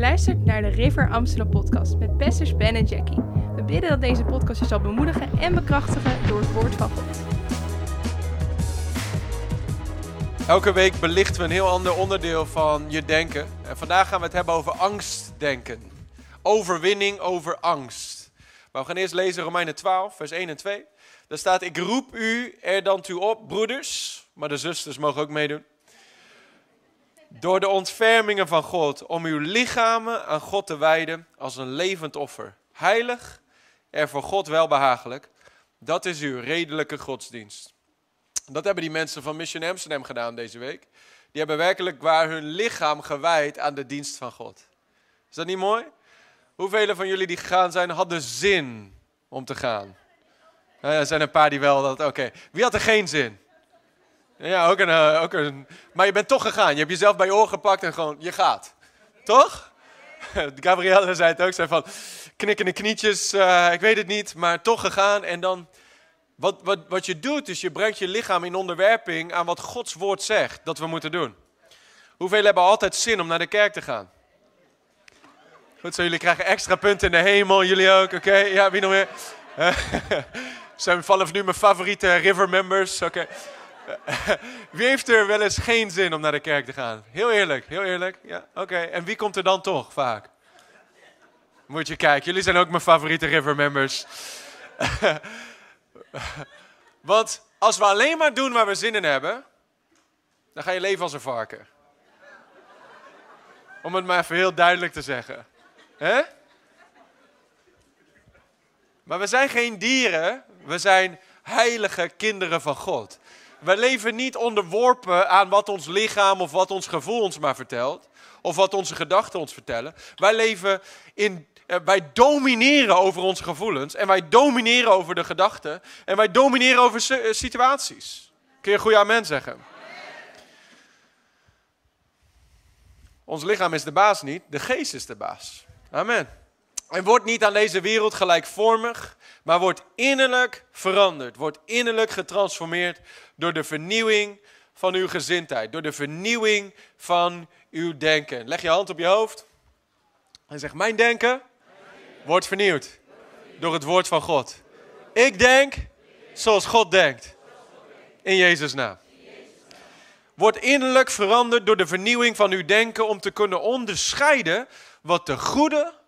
luistert naar de River Amsterdam podcast met pastors Ben en Jackie. We bidden dat deze podcast je zal bemoedigen en bekrachtigen door het woord van God. Elke week belichten we een heel ander onderdeel van je denken. En vandaag gaan we het hebben over angstdenken. Overwinning over angst. Maar we gaan eerst lezen Romeinen 12, vers 1 en 2. Daar staat, ik roep u er dan toe op, broeders, maar de zusters mogen ook meedoen. Door de ontfermingen van God, om uw lichamen aan God te wijden als een levend offer. Heilig en voor God welbehagelijk. Dat is uw redelijke godsdienst. Dat hebben die mensen van Mission Amsterdam gedaan deze week. Die hebben werkelijk waar hun lichaam gewijd aan de dienst van God. Is dat niet mooi? Hoeveel van jullie die gegaan zijn, hadden zin om te gaan? Ja, er zijn een paar die wel dat. Oké, wie had er geen zin? Ja, ook een, uh, ook een. Maar je bent toch gegaan. Je hebt jezelf bij je oor gepakt en gewoon, je gaat. Toch? Gabrielle zei het ook, zei van knikkende knietjes, uh, ik weet het niet, maar toch gegaan. En dan, wat, wat, wat je doet, is je brengt je lichaam in onderwerping aan wat Gods woord zegt dat we moeten doen. Hoeveel hebben altijd zin om naar de kerk te gaan? Goed zo, jullie krijgen extra punten in de hemel, jullie ook, oké? Ja, wie nog meer? zijn vanaf nu mijn favoriete river members, oké? Wie heeft er wel eens geen zin om naar de kerk te gaan? Heel eerlijk, heel eerlijk. Ja, oké. En wie komt er dan toch vaak? Moet je kijken, jullie zijn ook mijn favoriete river members. Want als we alleen maar doen waar we zin in hebben, dan ga je leven als een varken. Om het maar even heel duidelijk te zeggen. Hè? Maar we zijn geen dieren, we zijn heilige kinderen van God. We leven niet onderworpen aan wat ons lichaam of wat ons gevoel ons maar vertelt. Of wat onze gedachten ons vertellen. Wij leven in. Wij domineren over onze gevoelens. En wij domineren over de gedachten. En wij domineren over situaties. Kun je een goede amen zeggen? Ons lichaam is de baas niet, de geest is de baas. Amen. En wordt niet aan deze wereld gelijkvormig, maar wordt innerlijk veranderd. Wordt innerlijk getransformeerd door de vernieuwing van uw gezindheid. Door de vernieuwing van uw denken. Leg je hand op je hoofd en zeg: Mijn denken wordt vernieuwd door het woord van God. Ik denk zoals God denkt. In Jezus' naam. Wordt innerlijk veranderd door de vernieuwing van uw denken om te kunnen onderscheiden wat de goede,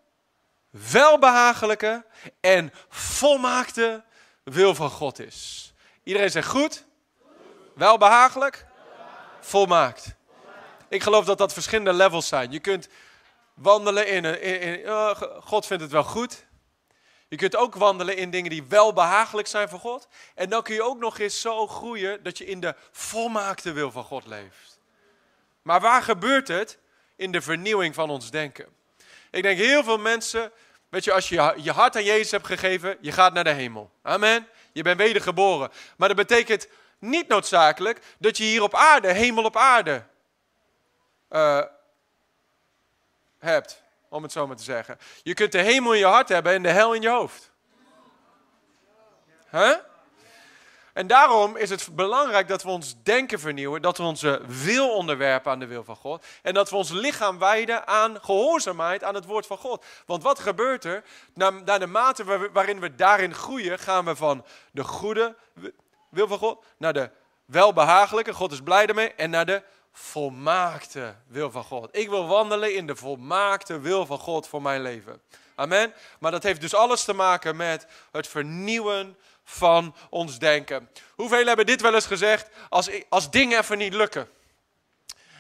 welbehagelijke en volmaakte wil van God is. Iedereen zegt goed, welbehagelijk, volmaakt. Ik geloof dat dat verschillende levels zijn. Je kunt wandelen in, in oh, God vindt het wel goed. Je kunt ook wandelen in dingen die wel behagelijk zijn voor God. En dan kun je ook nog eens zo groeien dat je in de volmaakte wil van God leeft. Maar waar gebeurt het? In de vernieuwing van ons denken. Ik denk heel veel mensen, weet je, als je je hart aan Jezus hebt gegeven, je gaat naar de hemel. Amen. Je bent wedergeboren. Maar dat betekent niet noodzakelijk dat je hier op aarde, hemel op aarde, uh, hebt. Om het zo maar te zeggen. Je kunt de hemel in je hart hebben en de hel in je hoofd. Huh? En daarom is het belangrijk dat we ons denken vernieuwen, dat we onze wil onderwerpen aan de wil van God en dat we ons lichaam wijden aan gehoorzaamheid aan het woord van God. Want wat gebeurt er? Naar, de mate waarin we daarin groeien, gaan we van de goede wil van God naar de welbehagelijke, God is blij ermee, en naar de volmaakte wil van God. Ik wil wandelen in de volmaakte wil van God voor mijn leven. Amen. Maar dat heeft dus alles te maken met het vernieuwen van ons denken. Hoeveel hebben dit wel eens gezegd als, als dingen even niet lukken?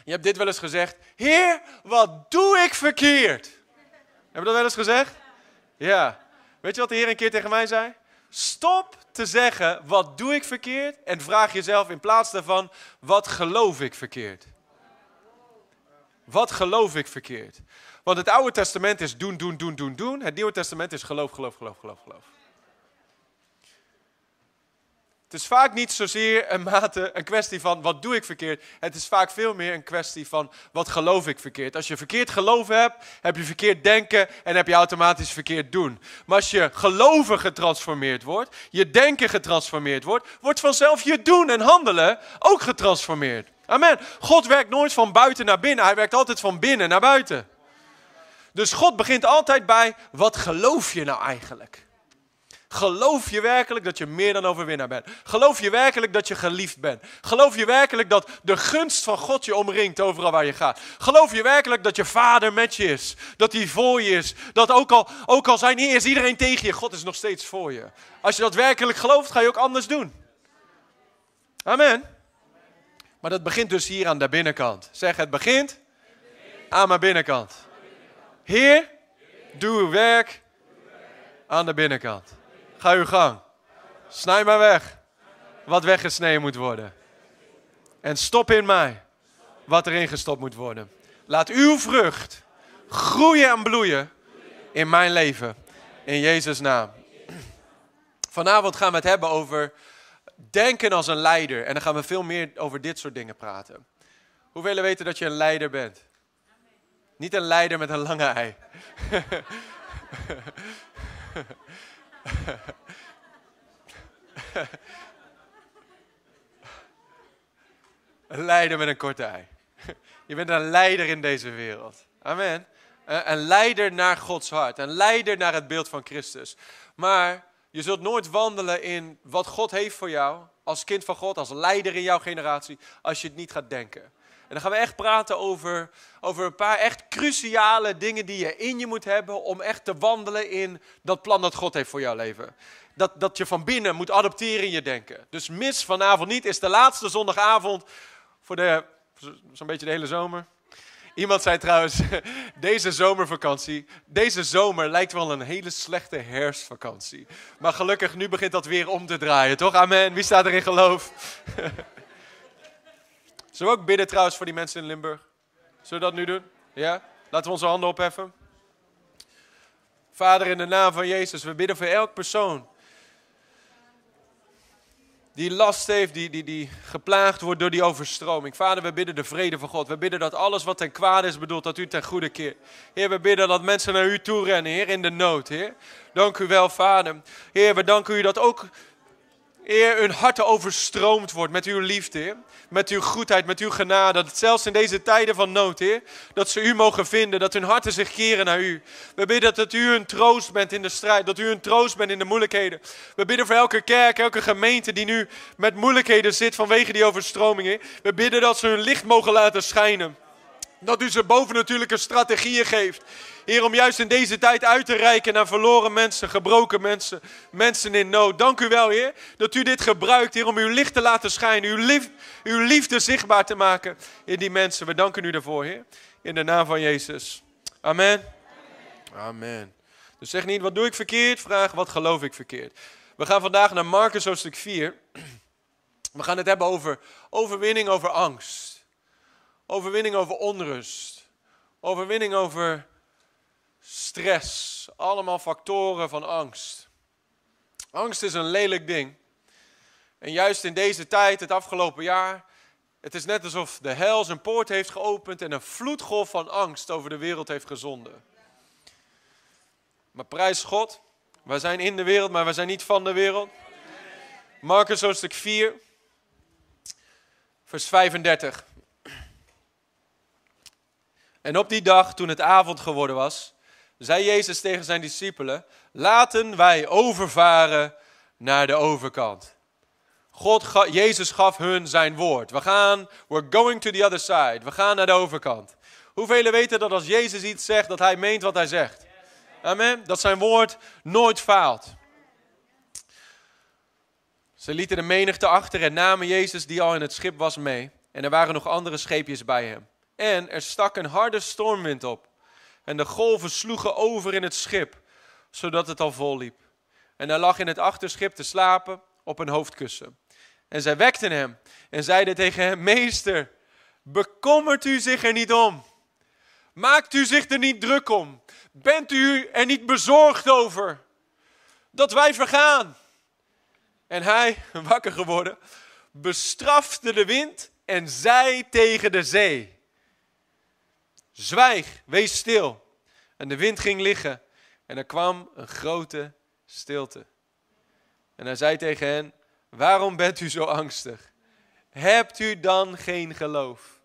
Je hebt dit wel eens gezegd. Heer, wat doe ik verkeerd? Hebben we dat wel eens gezegd? Ja. Weet je wat de Heer een keer tegen mij zei? Stop te zeggen, wat doe ik verkeerd? En vraag jezelf in plaats daarvan, wat geloof ik verkeerd? Wat geloof ik verkeerd? Want het Oude Testament is doen, doen, doen, doen, doen. Het Nieuwe Testament is geloof, geloof, geloof, geloof, geloof. Het is vaak niet zozeer een mate een kwestie van wat doe ik verkeerd. Het is vaak veel meer een kwestie van wat geloof ik verkeerd. Als je verkeerd geloven hebt, heb je verkeerd denken en heb je automatisch verkeerd doen. Maar als je geloven getransformeerd wordt, je denken getransformeerd wordt, wordt vanzelf je doen en handelen ook getransformeerd. Amen. God werkt nooit van buiten naar binnen, hij werkt altijd van binnen naar buiten. Dus God begint altijd bij, wat geloof je nou eigenlijk? Geloof je werkelijk dat je meer dan overwinnaar bent? Geloof je werkelijk dat je geliefd bent? Geloof je werkelijk dat de gunst van God je omringt overal waar je gaat? Geloof je werkelijk dat je vader met je is? Dat hij voor je is? Dat ook al, ook al zijn hier is iedereen tegen je, God is nog steeds voor je. Als je dat werkelijk gelooft, ga je ook anders doen. Amen. Maar dat begint dus hier aan de binnenkant. Zeg, het begint aan mijn binnenkant. Heer, doe uw werk aan de binnenkant. Ga uw gang. Snij maar weg wat weggesneden moet worden. En stop in mij wat erin gestopt moet worden. Laat uw vrucht groeien en bloeien in mijn leven. In Jezus' naam. Vanavond gaan we het hebben over denken als een leider. En dan gaan we veel meer over dit soort dingen praten. Hoeveel weten dat je een leider bent? Niet een leider met een lange ei. een leider met een korte ei. Je bent een leider in deze wereld. Amen. Een leider naar Gods hart. Een leider naar het beeld van Christus. Maar je zult nooit wandelen in wat God heeft voor jou. Als kind van God, als leider in jouw generatie. Als je het niet gaat denken. En dan gaan we echt praten over, over een paar echt cruciale dingen die je in je moet hebben om echt te wandelen in dat plan dat God heeft voor jouw leven. Dat, dat je van binnen moet adopteren in je denken. Dus mis vanavond niet, is de laatste zondagavond voor de, zo'n beetje de hele zomer. Iemand zei trouwens, deze zomervakantie, deze zomer lijkt wel een hele slechte herfstvakantie. Maar gelukkig, nu begint dat weer om te draaien, toch? Amen. Wie staat er in geloof? Zullen we ook bidden trouwens voor die mensen in Limburg? Zullen we dat nu doen? Ja? Laten we onze handen opheffen. Vader, in de naam van Jezus, we bidden voor elk persoon die last heeft, die, die, die geplaagd wordt door die overstroming. Vader, we bidden de vrede van God. We bidden dat alles wat ten kwade is bedoeld, dat u ten goede keert. Heer, we bidden dat mensen naar u toe rennen, Heer, in de nood, Heer. Dank u wel, Vader. Heer, we danken u dat ook Heer, hun harten overstroomd wordt met uw liefde. Met uw goedheid, met uw genade. Dat zelfs in deze tijden van nood, Heer, dat ze u mogen vinden. Dat hun harten zich keren naar u. We bidden dat u een troost bent in de strijd. Dat u een troost bent in de moeilijkheden. We bidden voor elke kerk, elke gemeente die nu met moeilijkheden zit vanwege die overstroming, Heer. We bidden dat ze hun licht mogen laten schijnen. Dat u ze bovennatuurlijke strategieën geeft. Heer, om juist in deze tijd uit te reiken naar verloren mensen, gebroken mensen, mensen in nood. Dank u wel, Heer, dat u dit gebruikt, Heer, om uw licht te laten schijnen, uw, lief, uw liefde zichtbaar te maken in die mensen. We danken u daarvoor, Heer, in de naam van Jezus. Amen. Amen. Dus zeg niet, wat doe ik verkeerd? Vraag, wat geloof ik verkeerd? We gaan vandaag naar Marcus hoofdstuk 4. We gaan het hebben over overwinning over angst. Overwinning over onrust. Overwinning over stress. Allemaal factoren van angst. Angst is een lelijk ding. En juist in deze tijd, het afgelopen jaar, het is net alsof de hel zijn poort heeft geopend en een vloedgolf van angst over de wereld heeft gezonden. Maar prijs God, wij zijn in de wereld, maar wij zijn niet van de wereld. Marcus hoofdstuk 4, vers 35. En op die dag, toen het avond geworden was, zei Jezus tegen zijn discipelen: Laten wij overvaren naar de overkant. God, Jezus gaf hun zijn woord. We gaan, we're going to the other side. We gaan naar de overkant. Hoeveel weten dat als Jezus iets zegt, dat hij meent wat hij zegt? Amen. Dat zijn woord nooit faalt. Ze lieten de menigte achter en namen Jezus, die al in het schip was, mee. En er waren nog andere scheepjes bij hem. En er stak een harde stormwind op. En de golven sloegen over in het schip, zodat het al vol liep. En hij lag in het achterschip te slapen op een hoofdkussen. En zij wekten hem en zeiden tegen hem: Meester, bekommert u zich er niet om? Maakt u zich er niet druk om? Bent u er niet bezorgd over dat wij vergaan? En hij, wakker geworden, bestrafte de wind en zei tegen de zee: Zwijg, wees stil. En de wind ging liggen en er kwam een grote stilte. En hij zei tegen hen, waarom bent u zo angstig? Hebt u dan geen geloof?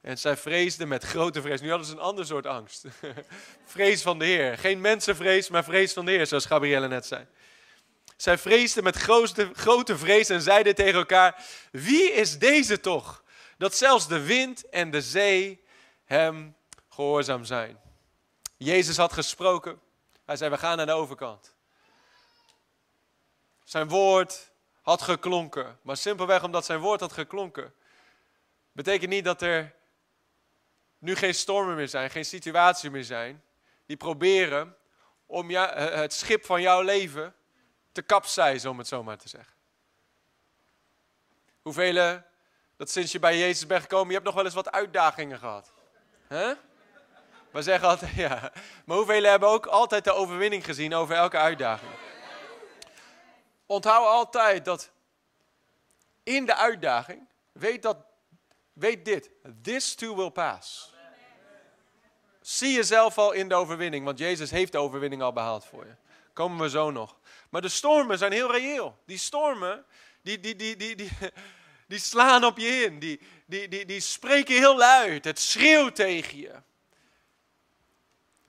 En zij vreesden met grote vrees. Nu hadden ze een ander soort angst. vrees van de Heer. Geen mensenvrees, maar vrees van de Heer, zoals Gabrielle net zei. Zij vreesden met grote, grote vrees en zeiden tegen elkaar: Wie is deze toch? Dat zelfs de wind en de zee hem gehoorzaam zijn. Jezus had gesproken. Hij zei: We gaan naar de overkant. Zijn woord had geklonken. Maar simpelweg omdat zijn woord had geklonken, betekent niet dat er nu geen stormen meer zijn, geen situaties meer zijn, die proberen om het schip van jouw leven te kapseizen, om het zo maar te zeggen. Hoeveel dat sinds je bij Jezus bent gekomen, je hebt nog wel eens wat uitdagingen gehad. We zeggen altijd, ja. Maar hoeveel hebben ook altijd de overwinning gezien over elke uitdaging? Onthoud altijd dat in de uitdaging, weet, dat, weet dit, this too will pass. Zie jezelf al in de overwinning, want Jezus heeft de overwinning al behaald voor je. Komen we zo nog. Maar de stormen zijn heel reëel. Die stormen, die, die, die, die, die, die slaan op je in. Die, die, die, die spreken heel luid. Het schreeuwt tegen je.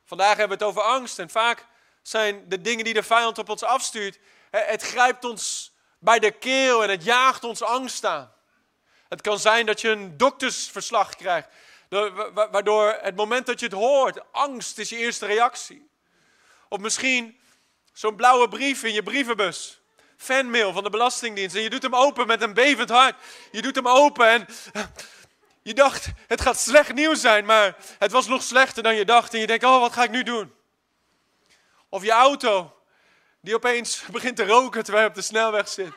Vandaag hebben we het over angst. En vaak zijn de dingen die de vijand op ons afstuurt. Het grijpt ons bij de keel en het jaagt ons angst aan. Het kan zijn dat je een doktersverslag krijgt. Waardoor het moment dat je het hoort, angst is je eerste reactie. Of misschien zo'n blauwe brief in je brievenbus. Fanmail van de Belastingdienst. En je doet hem open met een bevend hart. Je doet hem open en je dacht, het gaat slecht nieuws zijn, maar het was nog slechter dan je dacht. En je denkt, oh, wat ga ik nu doen? Of je auto, die opeens begint te roken terwijl je op de snelweg zit.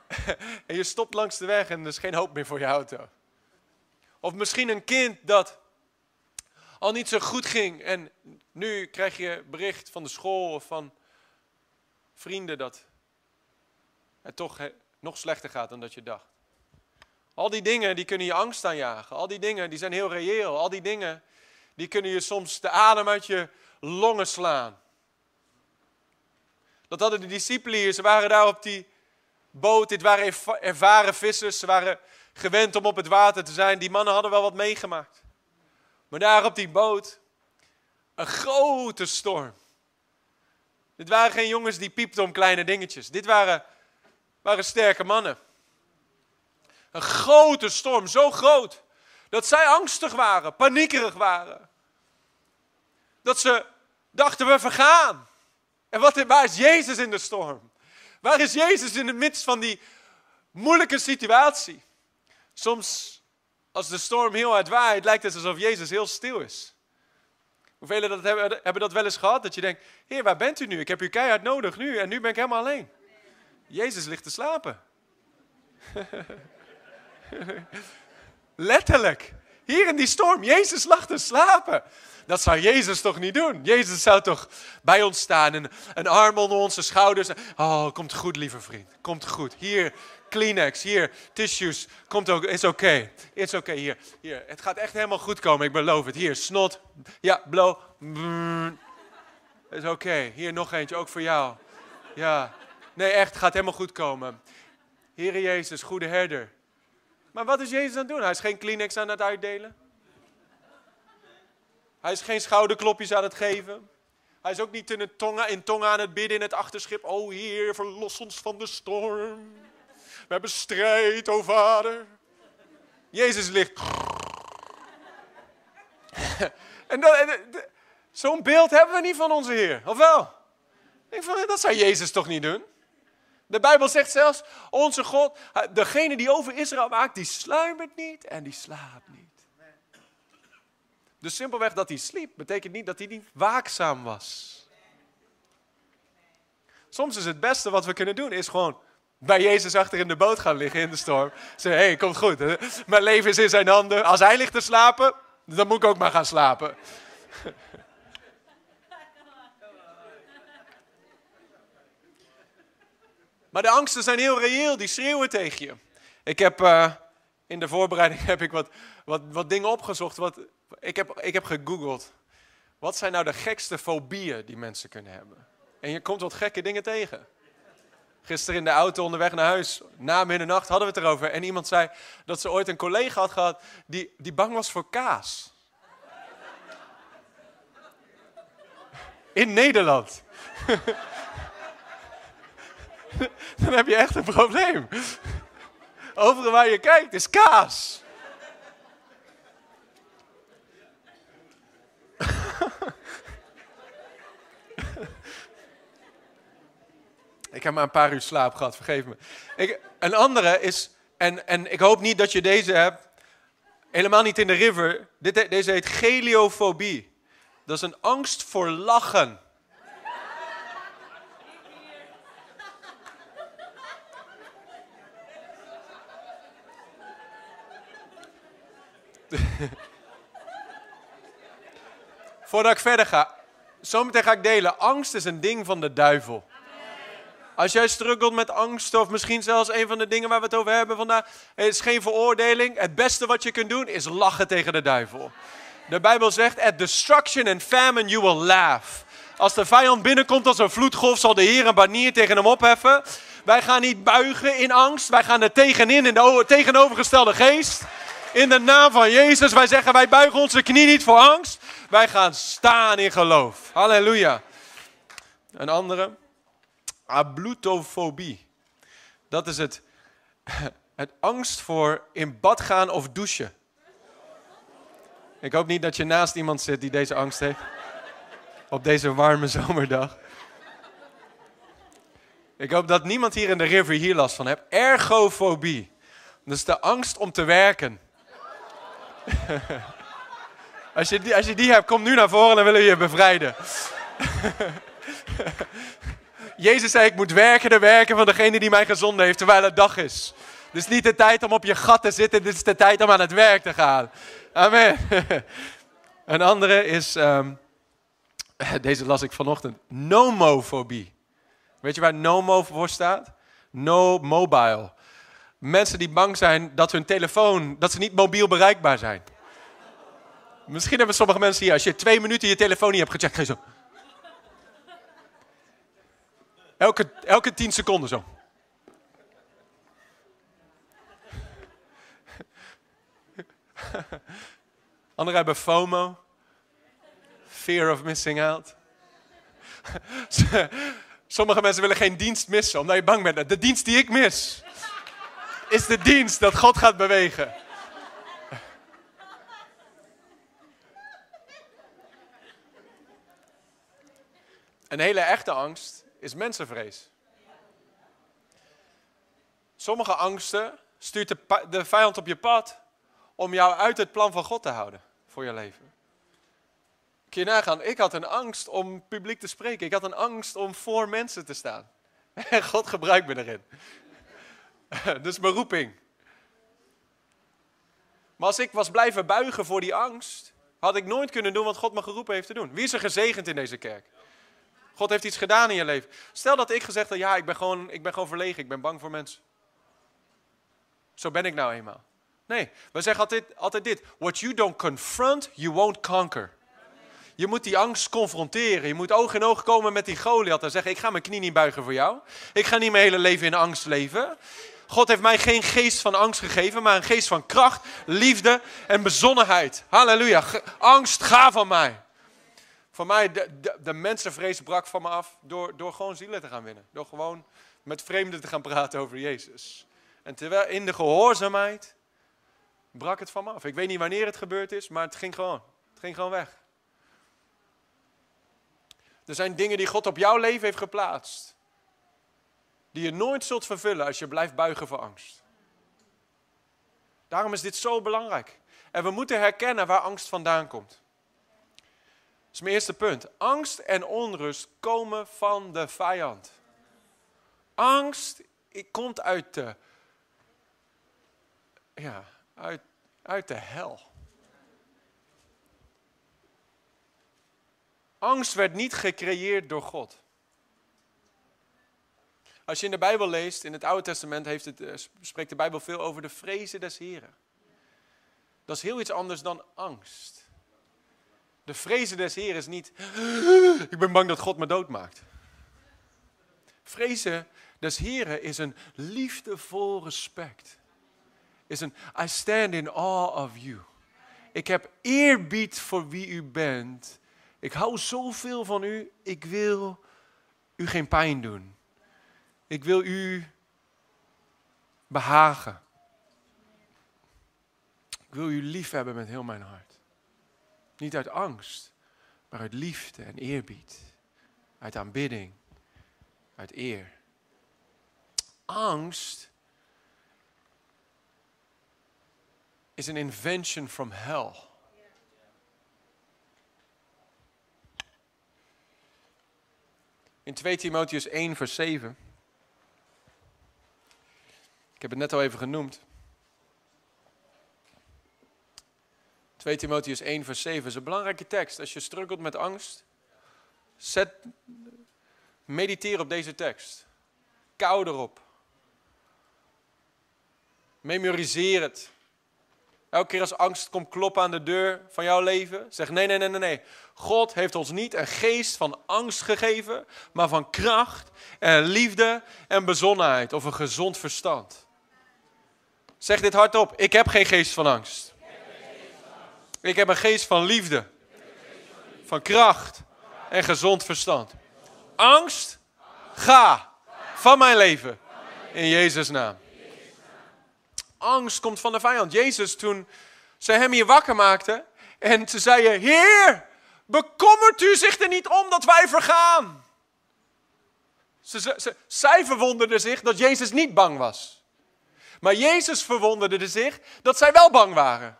en je stopt langs de weg en er is geen hoop meer voor je auto. Of misschien een kind dat al niet zo goed ging en nu krijg je bericht van de school of van vrienden dat het toch nog slechter gaat dan dat je dacht. Al die dingen die kunnen je angst aanjagen. Al die dingen die zijn heel reëel. Al die dingen die kunnen je soms de adem uit je longen slaan. Dat hadden de discipelen. Ze waren daar op die boot. Dit waren ervaren vissers. Ze waren gewend om op het water te zijn. Die mannen hadden wel wat meegemaakt. Maar daar op die boot, een grote storm. Dit waren geen jongens die piepten om kleine dingetjes. Dit waren, waren sterke mannen. Een grote storm, zo groot dat zij angstig waren, paniekerig waren. Dat ze dachten, we vergaan. En wat, waar is Jezus in de storm? Waar is Jezus in de midst van die moeilijke situatie? Soms, als de storm heel hard waait, lijkt het alsof Jezus heel stil is. Hoeveel dat hebben, hebben dat wel eens gehad? Dat je denkt, heer, waar bent u nu? Ik heb u keihard nodig nu en nu ben ik helemaal alleen. Jezus ligt te slapen. Letterlijk. Hier in die storm. Jezus lag te slapen. Dat zou Jezus toch niet doen? Jezus zou toch bij ons staan en een arm onder onze schouders. Oh, komt goed, lieve vriend. Komt goed. Hier, Kleenex. Hier, tissues. Komt ook. Is oké. Okay. Is oké. Okay. Hier, hier. Het gaat echt helemaal goed komen. Ik beloof het. Hier, snot. Ja, blow. Is oké. Hier, nog eentje. Ook voor jou. Ja. Nee, echt. Het gaat helemaal goed komen. Heere Jezus, goede herder. Maar wat is Jezus aan het doen? Hij is geen Kleenex aan het uitdelen. Hij is geen schouderklopjes aan het geven. Hij is ook niet in, tongen, in tongen aan het bidden in het achterschip. O Heer, verlos ons van de storm. We hebben strijd, o Vader. Jezus ligt. en zo'n beeld hebben we niet van onze Heer, of wel? Ik van, dat zou Jezus toch niet doen? De Bijbel zegt zelfs, onze God, degene die over Israël maakt, die sluimert niet en die slaapt niet. Dus simpelweg dat hij sliep, betekent niet dat hij niet waakzaam was. Soms is het beste wat we kunnen doen, is gewoon bij Jezus achter in de boot gaan liggen in de storm. Zeggen, hé, hey, komt goed. Mijn leven is in zijn handen. Als hij ligt te slapen, dan moet ik ook maar gaan slapen. Maar de angsten zijn heel reëel, die schreeuwen tegen je. Ik heb uh, in de voorbereiding heb ik wat, wat, wat dingen opgezocht. Wat, ik, heb, ik heb gegoogeld. Wat zijn nou de gekste fobieën die mensen kunnen hebben? En je komt wat gekke dingen tegen. Gisteren in de auto onderweg naar huis, na middernacht, hadden we het erover. En iemand zei dat ze ooit een collega had gehad die, die bang was voor kaas. In Nederland. Dan heb je echt een probleem. Overal waar je kijkt is kaas. Ik heb maar een paar uur slaap gehad, vergeef me. Ik, een andere is, en, en ik hoop niet dat je deze hebt, helemaal niet in de river. Dit, deze heet geliofobie. Dat is een angst voor lachen. Voordat ik verder ga, zometeen ga ik delen. Angst is een ding van de duivel. Als jij struggelt met angst, of misschien zelfs een van de dingen waar we het over hebben vandaag, is geen veroordeling. Het beste wat je kunt doen is lachen tegen de duivel. De Bijbel zegt: At destruction and famine you will laugh. Als de vijand binnenkomt als een vloedgolf, zal de Heer een banier tegen hem opheffen. Wij gaan niet buigen in angst, wij gaan er tegenin in de tegenovergestelde geest. In de naam van Jezus, wij zeggen: wij buigen onze knie niet voor angst. Wij gaan staan in geloof. Halleluja. Een andere ablutofobie. Dat is het, het angst voor in bad gaan of douchen. Ik hoop niet dat je naast iemand zit die deze angst heeft. Op deze warme zomerdag. Ik hoop dat niemand hier in de river hier last van heeft. Ergofobie. Dat is de angst om te werken. als, je die, als je die hebt, kom nu naar voren en willen we je bevrijden. Jezus zei, ik moet werken de werken van degene die mij gezonden heeft, terwijl het dag is. Dit is niet de tijd om op je gat te zitten, dit is de tijd om aan het werk te gaan. Amen. Een andere is, um, deze las ik vanochtend, nomofobie. Weet je waar nomo voor staat? No mobile. Mensen die bang zijn dat hun telefoon, dat ze niet mobiel bereikbaar zijn. Misschien hebben sommige mensen hier, als je twee minuten je telefoon niet hebt gecheckt, ga je zo. Elke, elke tien seconden zo. Anderen hebben FOMO. Fear of missing out. Sommige mensen willen geen dienst missen, omdat je bang bent. De dienst die ik mis, is de dienst dat God gaat bewegen. Een hele echte angst is mensenvrees. Sommige angsten stuurt de, vijand op je pad om jou uit het plan van God te houden voor je leven. Kun je nagaan, ik had een angst om publiek te spreken. Ik had een angst om voor mensen te staan. En God gebruikt me erin. Dus beroeping. Maar als ik was blijven buigen voor die angst, had ik nooit kunnen doen wat God me geroepen heeft te doen. Wie is er gezegend in deze kerk? God heeft iets gedaan in je leven. Stel dat ik gezegd had, ja, ik ben gewoon, ik ben gewoon verlegen, ik ben bang voor mensen. Zo ben ik nou eenmaal. Nee, we zeggen altijd, altijd dit. What you don't confront, you won't conquer. Je moet die angst confronteren. Je moet oog in oog komen met die Goliath en zeggen: Ik ga mijn knie niet buigen voor jou. Ik ga niet mijn hele leven in angst leven. God heeft mij geen geest van angst gegeven, maar een geest van kracht, liefde en bezonnenheid. Halleluja. Angst, ga van mij. Voor mij, de, de, mensenvrees brak van me af door, door gewoon zielen te gaan winnen. Door gewoon met vreemden te gaan praten over Jezus. En terwijl in de gehoorzaamheid brak het van me af. Ik weet niet wanneer het gebeurd is, maar het ging gewoon. Het ging gewoon weg. Er zijn dingen die God op jouw leven heeft geplaatst. Die je nooit zult vervullen als je blijft buigen voor angst. Daarom is dit zo belangrijk. En we moeten herkennen waar angst vandaan komt. Dat is mijn eerste punt. Angst en onrust komen van de vijand. Angst komt uit de, ja, uit, uit de hel. Angst werd niet gecreëerd door God. Als je in de Bijbel leest, in het Oude Testament heeft het, eh, spreekt de Bijbel veel over de vrezen des Heren. Dat is heel iets anders dan angst. De vrezen des Heer is niet, ik ben bang dat God me doodmaakt. Vrezen, des Heren is een liefdevol respect. Is een I stand in awe of you. Ik heb eerbied voor wie u bent. Ik hou zoveel van u. Ik wil u geen pijn doen. Ik wil u behagen. Ik wil u lief hebben met heel mijn hart. Niet uit angst, maar uit liefde en eerbied. Uit aanbidding, uit eer. Angst is een invention from hell. In 2 Timotheus 1, vers 7. Ik heb het net al even genoemd. 2 Timotheus 1, vers 7 is een belangrijke tekst. Als je struggelt met angst, zet, mediteer op deze tekst. Kou erop. Memoriseer het. Elke keer als angst komt kloppen aan de deur van jouw leven, zeg nee, nee, nee, nee, nee. God heeft ons niet een geest van angst gegeven, maar van kracht en liefde en bezonnenheid of een gezond verstand. Zeg dit hardop, ik heb geen geest van angst. Ik heb een geest van liefde, van kracht en gezond verstand. Angst, ga van mijn leven in Jezus' naam angst komt van de vijand. Jezus, toen ze hem hier wakker maakten en ze zeiden, Heer, bekommert u zich er niet om dat wij vergaan? Ze, ze, zij verwonderden zich dat Jezus niet bang was. Maar Jezus verwonderde zich dat zij wel bang waren.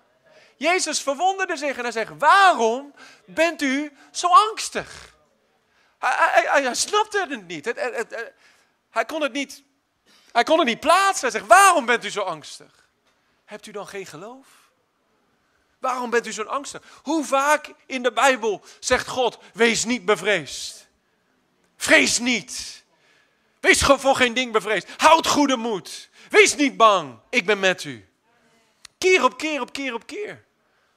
Jezus verwonderde zich en hij zegt, waarom bent u zo angstig? Hij, hij, hij snapte het niet. hij kon het niet hij kon het niet plaatsen. Hij zegt, waarom bent u zo angstig? Hebt u dan geen geloof? Waarom bent u zo angstig? Hoe vaak in de Bijbel zegt God, wees niet bevreesd. Vrees niet. Wees voor geen ding bevreesd. Houd goede moed. Wees niet bang. Ik ben met u. Keer op keer op keer op keer.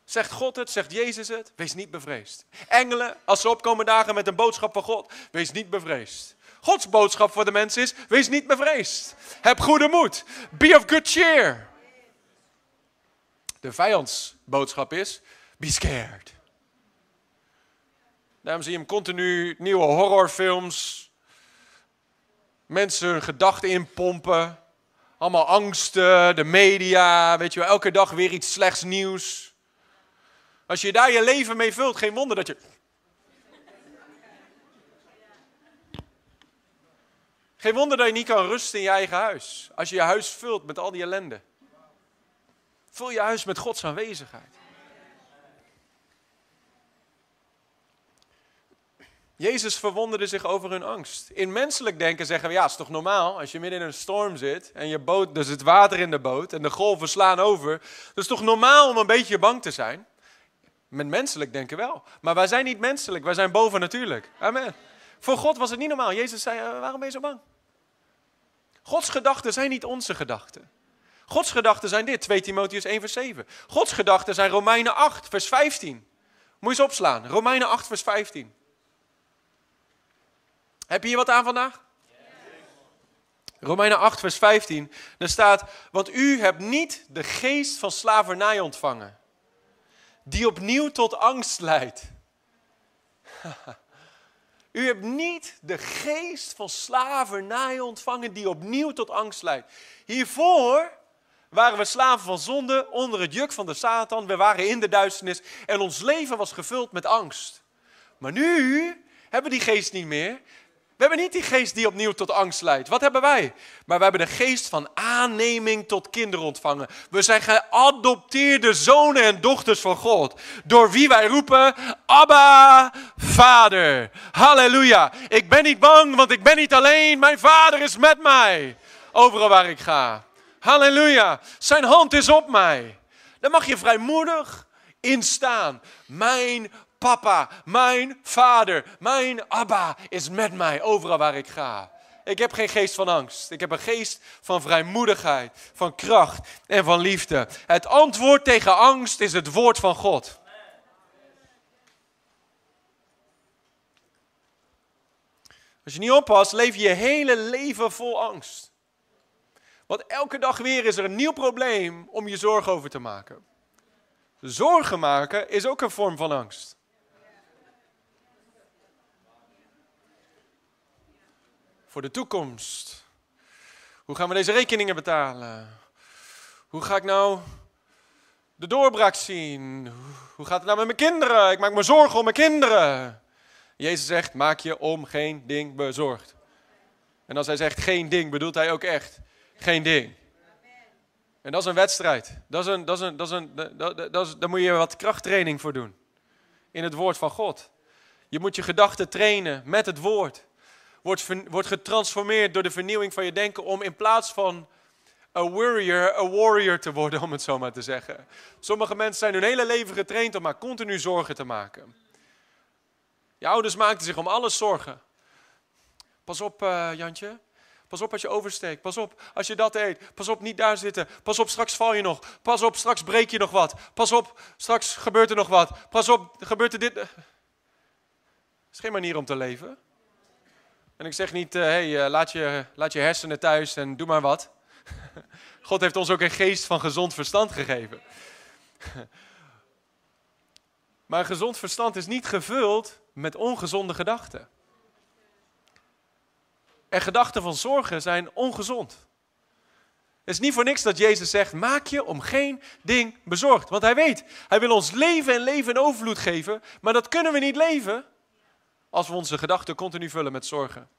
Zegt God het, zegt Jezus het, wees niet bevreesd. Engelen, als ze opkomen dagen met een boodschap van God, wees niet bevreesd. Gods boodschap voor de mens is: wees niet bevreesd. Heb goede moed. Be of good cheer. De vijandsboodschap is: be scared. Daarom zie je hem continu nieuwe horrorfilms. Mensen hun gedachten inpompen. Allemaal angsten, de media, weet je wel, elke dag weer iets slechts nieuws. Als je daar je leven mee vult, geen wonder dat je Geen wonder dat je niet kan rusten in je eigen huis. Als je je huis vult met al die ellende. Vul je huis met Gods aanwezigheid. Jezus verwonderde zich over hun angst. In menselijk denken zeggen we, ja, het is toch normaal als je midden in een storm zit en je boot, er zit water in de boot en de golven slaan over. Het is toch normaal om een beetje bang te zijn? Met menselijk denken wel. Maar wij zijn niet menselijk, wij zijn boven natuurlijk. Amen. Voor God was het niet normaal. Jezus zei, eh, waarom ben je zo bang? Gods gedachten zijn niet onze gedachten. Gods gedachten zijn dit, 2 Timotheus 1 vers 7. Gods gedachten zijn Romeinen 8 vers 15. Moet je eens opslaan, Romeinen 8 vers 15. Heb je hier wat aan vandaag? Romeinen 8 vers 15. Daar staat, want u hebt niet de geest van slavernij ontvangen. Die opnieuw tot angst leidt. U hebt niet de geest van slavernij ontvangen die opnieuw tot angst leidt. Hiervoor waren we slaven van zonde onder het juk van de Satan. We waren in de duisternis en ons leven was gevuld met angst. Maar nu hebben we die geest niet meer. We hebben niet die geest die opnieuw tot angst leidt. Wat hebben wij? Maar we hebben de geest van aanneming tot kinderen ontvangen. We zijn geadopteerde zonen en dochters van God. Door wie wij roepen, Abba, Vader. Halleluja. Ik ben niet bang, want ik ben niet alleen. Mijn Vader is met mij. Overal waar ik ga. Halleluja. Zijn hand is op mij. Dan mag je vrijmoedig instaan. Mijn Papa, mijn vader, mijn Abba is met mij overal waar ik ga. Ik heb geen geest van angst. Ik heb een geest van vrijmoedigheid, van kracht en van liefde. Het antwoord tegen angst is het woord van God. Als je niet oppast, leef je je hele leven vol angst. Want elke dag weer is er een nieuw probleem om je zorgen over te maken. Zorgen maken is ook een vorm van angst. Voor de toekomst. Hoe gaan we deze rekeningen betalen? Hoe ga ik nou de doorbraak zien? Hoe gaat het nou met mijn kinderen? Ik maak me zorgen om mijn kinderen. Jezus zegt, maak je om geen ding bezorgd. En als hij zegt geen ding, bedoelt hij ook echt geen ding. En dat is een wedstrijd. Dat is een, dat is een, dat is een, dat, dat is, daar moet je wat krachttraining voor doen. In het woord van God. Je moet je gedachten trainen met het woord. Wordt, wordt getransformeerd door de vernieuwing van je denken om in plaats van a warrior, a warrior te worden, om het zo maar te zeggen. Sommige mensen zijn hun hele leven getraind om maar continu zorgen te maken. Je ouders maakten zich om alles zorgen. Pas op, uh, Jantje. Pas op als je oversteekt. Pas op als je dat eet. Pas op, niet daar zitten. Pas op, straks val je nog. Pas op, straks breek je nog wat. Pas op, straks gebeurt er nog wat. Pas op, gebeurt er dit. Het is geen manier om te leven. En ik zeg niet, uh, hey, uh, laat, je, laat je hersenen thuis en doe maar wat. God heeft ons ook een geest van gezond verstand gegeven. Maar gezond verstand is niet gevuld met ongezonde gedachten. En gedachten van zorgen zijn ongezond. Het is niet voor niks dat Jezus zegt: maak je om geen ding bezorgd. Want hij weet, hij wil ons leven en leven in overvloed geven. Maar dat kunnen we niet leven als we onze gedachten continu vullen met zorgen.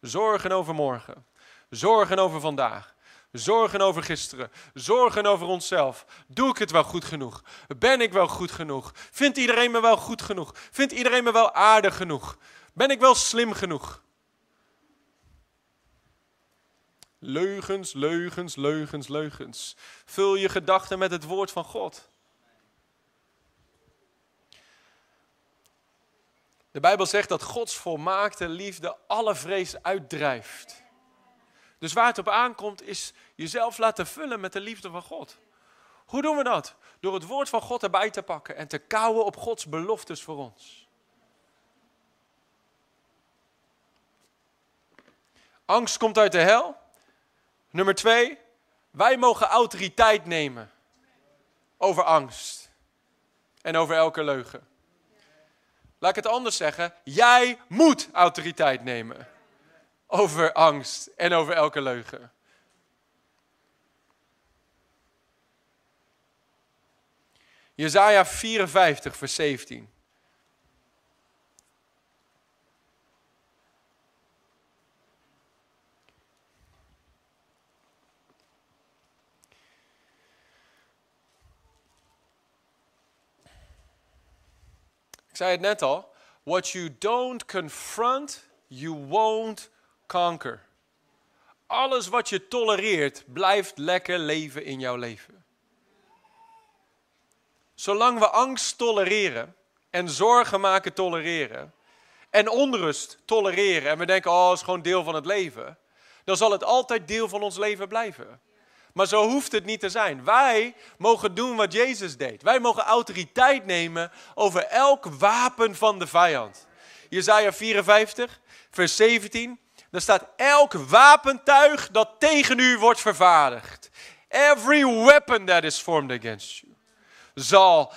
Zorgen over morgen. Zorgen over vandaag. Zorgen over gisteren. Zorgen over onszelf. Doe ik het wel goed genoeg? Ben ik wel goed genoeg? Vindt iedereen me wel goed genoeg? Vindt iedereen me wel aardig genoeg? Ben ik wel slim genoeg? Leugens, leugens, leugens, leugens. Vul je gedachten met het woord van God. De Bijbel zegt dat Gods volmaakte liefde alle vrees uitdrijft. Dus waar het op aankomt is jezelf laten vullen met de liefde van God. Hoe doen we dat? Door het woord van God erbij te pakken en te kouwen op Gods beloftes voor ons. Angst komt uit de hel. Nummer twee, wij mogen autoriteit nemen over angst en over elke leugen. Laat ik het anders zeggen, jij moet autoriteit nemen over angst en over elke leugen. Jezaja 54, vers 17. Zei het net al. What you don't confront, you won't conquer. Alles wat je tolereert, blijft lekker leven in jouw leven. Zolang we angst tolereren en zorgen maken tolereren en onrust tolereren en we denken, oh, het is gewoon deel van het leven, dan zal het altijd deel van ons leven blijven. Maar zo hoeft het niet te zijn. Wij mogen doen wat Jezus deed. Wij mogen autoriteit nemen over elk wapen van de vijand. Jezaja 54, vers 17. Daar staat elk wapentuig dat tegen u wordt vervaardigd. Every weapon that is formed against you. Zal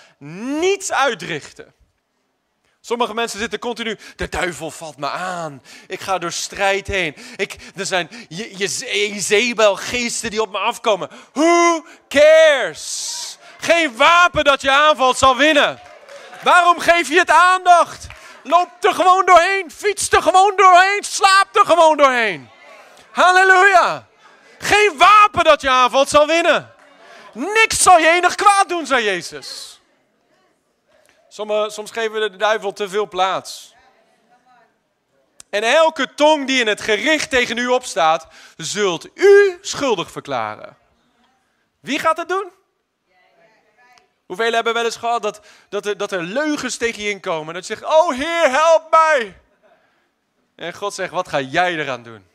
niets uitrichten. Sommige mensen zitten continu, de duivel valt me aan. Ik ga door strijd heen. Ik, er zijn Jezebel-geesten die op me afkomen. Who cares? Geen wapen dat je aanvalt zal winnen. Waarom geef je het aandacht? Loop er gewoon doorheen. Fiets er gewoon doorheen. Slaap er gewoon doorheen. Halleluja. Geen wapen dat je aanvalt zal winnen. Niks zal je enig kwaad doen, zei Jezus. Soms geven we de duivel te veel plaats. En elke tong die in het gericht tegen u opstaat, zult u schuldig verklaren. Wie gaat het doen? Hoeveel hebben wel eens gehad dat, dat, er, dat er leugens tegen je inkomen? Dat je zegt, oh Heer, help mij. En God zegt, wat ga jij eraan doen?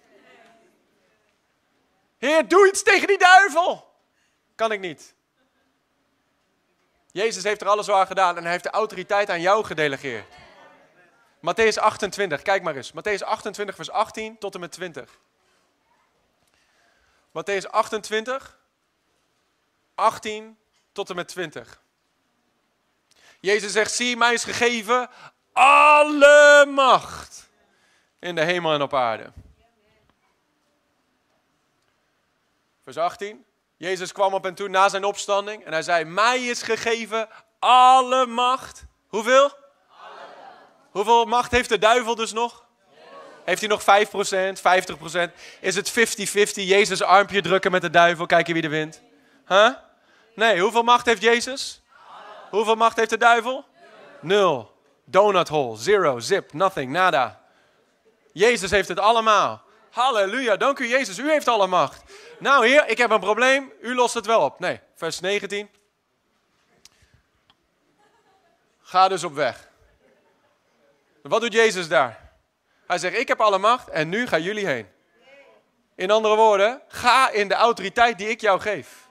Heer, doe iets tegen die duivel. Kan ik niet. Jezus heeft er alles aan gedaan en hij heeft de autoriteit aan jou gedelegeerd. Matthäus 28, kijk maar eens. Matthäus 28, vers 18 tot en met 20. Matthäus 28, 18 tot en met 20. Jezus zegt, zie, mij is gegeven alle macht in de hemel en op aarde. Vers 18. Jezus kwam op en toe na zijn opstanding en hij zei, mij is gegeven alle macht. Hoeveel? Hoeveel macht heeft de duivel dus nog? Heeft hij nog 5%, 50%? Is het 50-50? Jezus armpje drukken met de duivel, kijken wie er wint? Huh? Nee, hoeveel macht heeft Jezus? Hoeveel macht heeft de duivel? Nul. Donut hole, zero, zip, nothing, nada. Jezus heeft het allemaal. Halleluja, dank u Jezus, u heeft alle macht. Nou heer, ik heb een probleem, u lost het wel op. Nee, vers 19. Ga dus op weg. Wat doet Jezus daar? Hij zegt, ik heb alle macht en nu gaan jullie heen. In andere woorden, ga in de autoriteit die ik jou geef.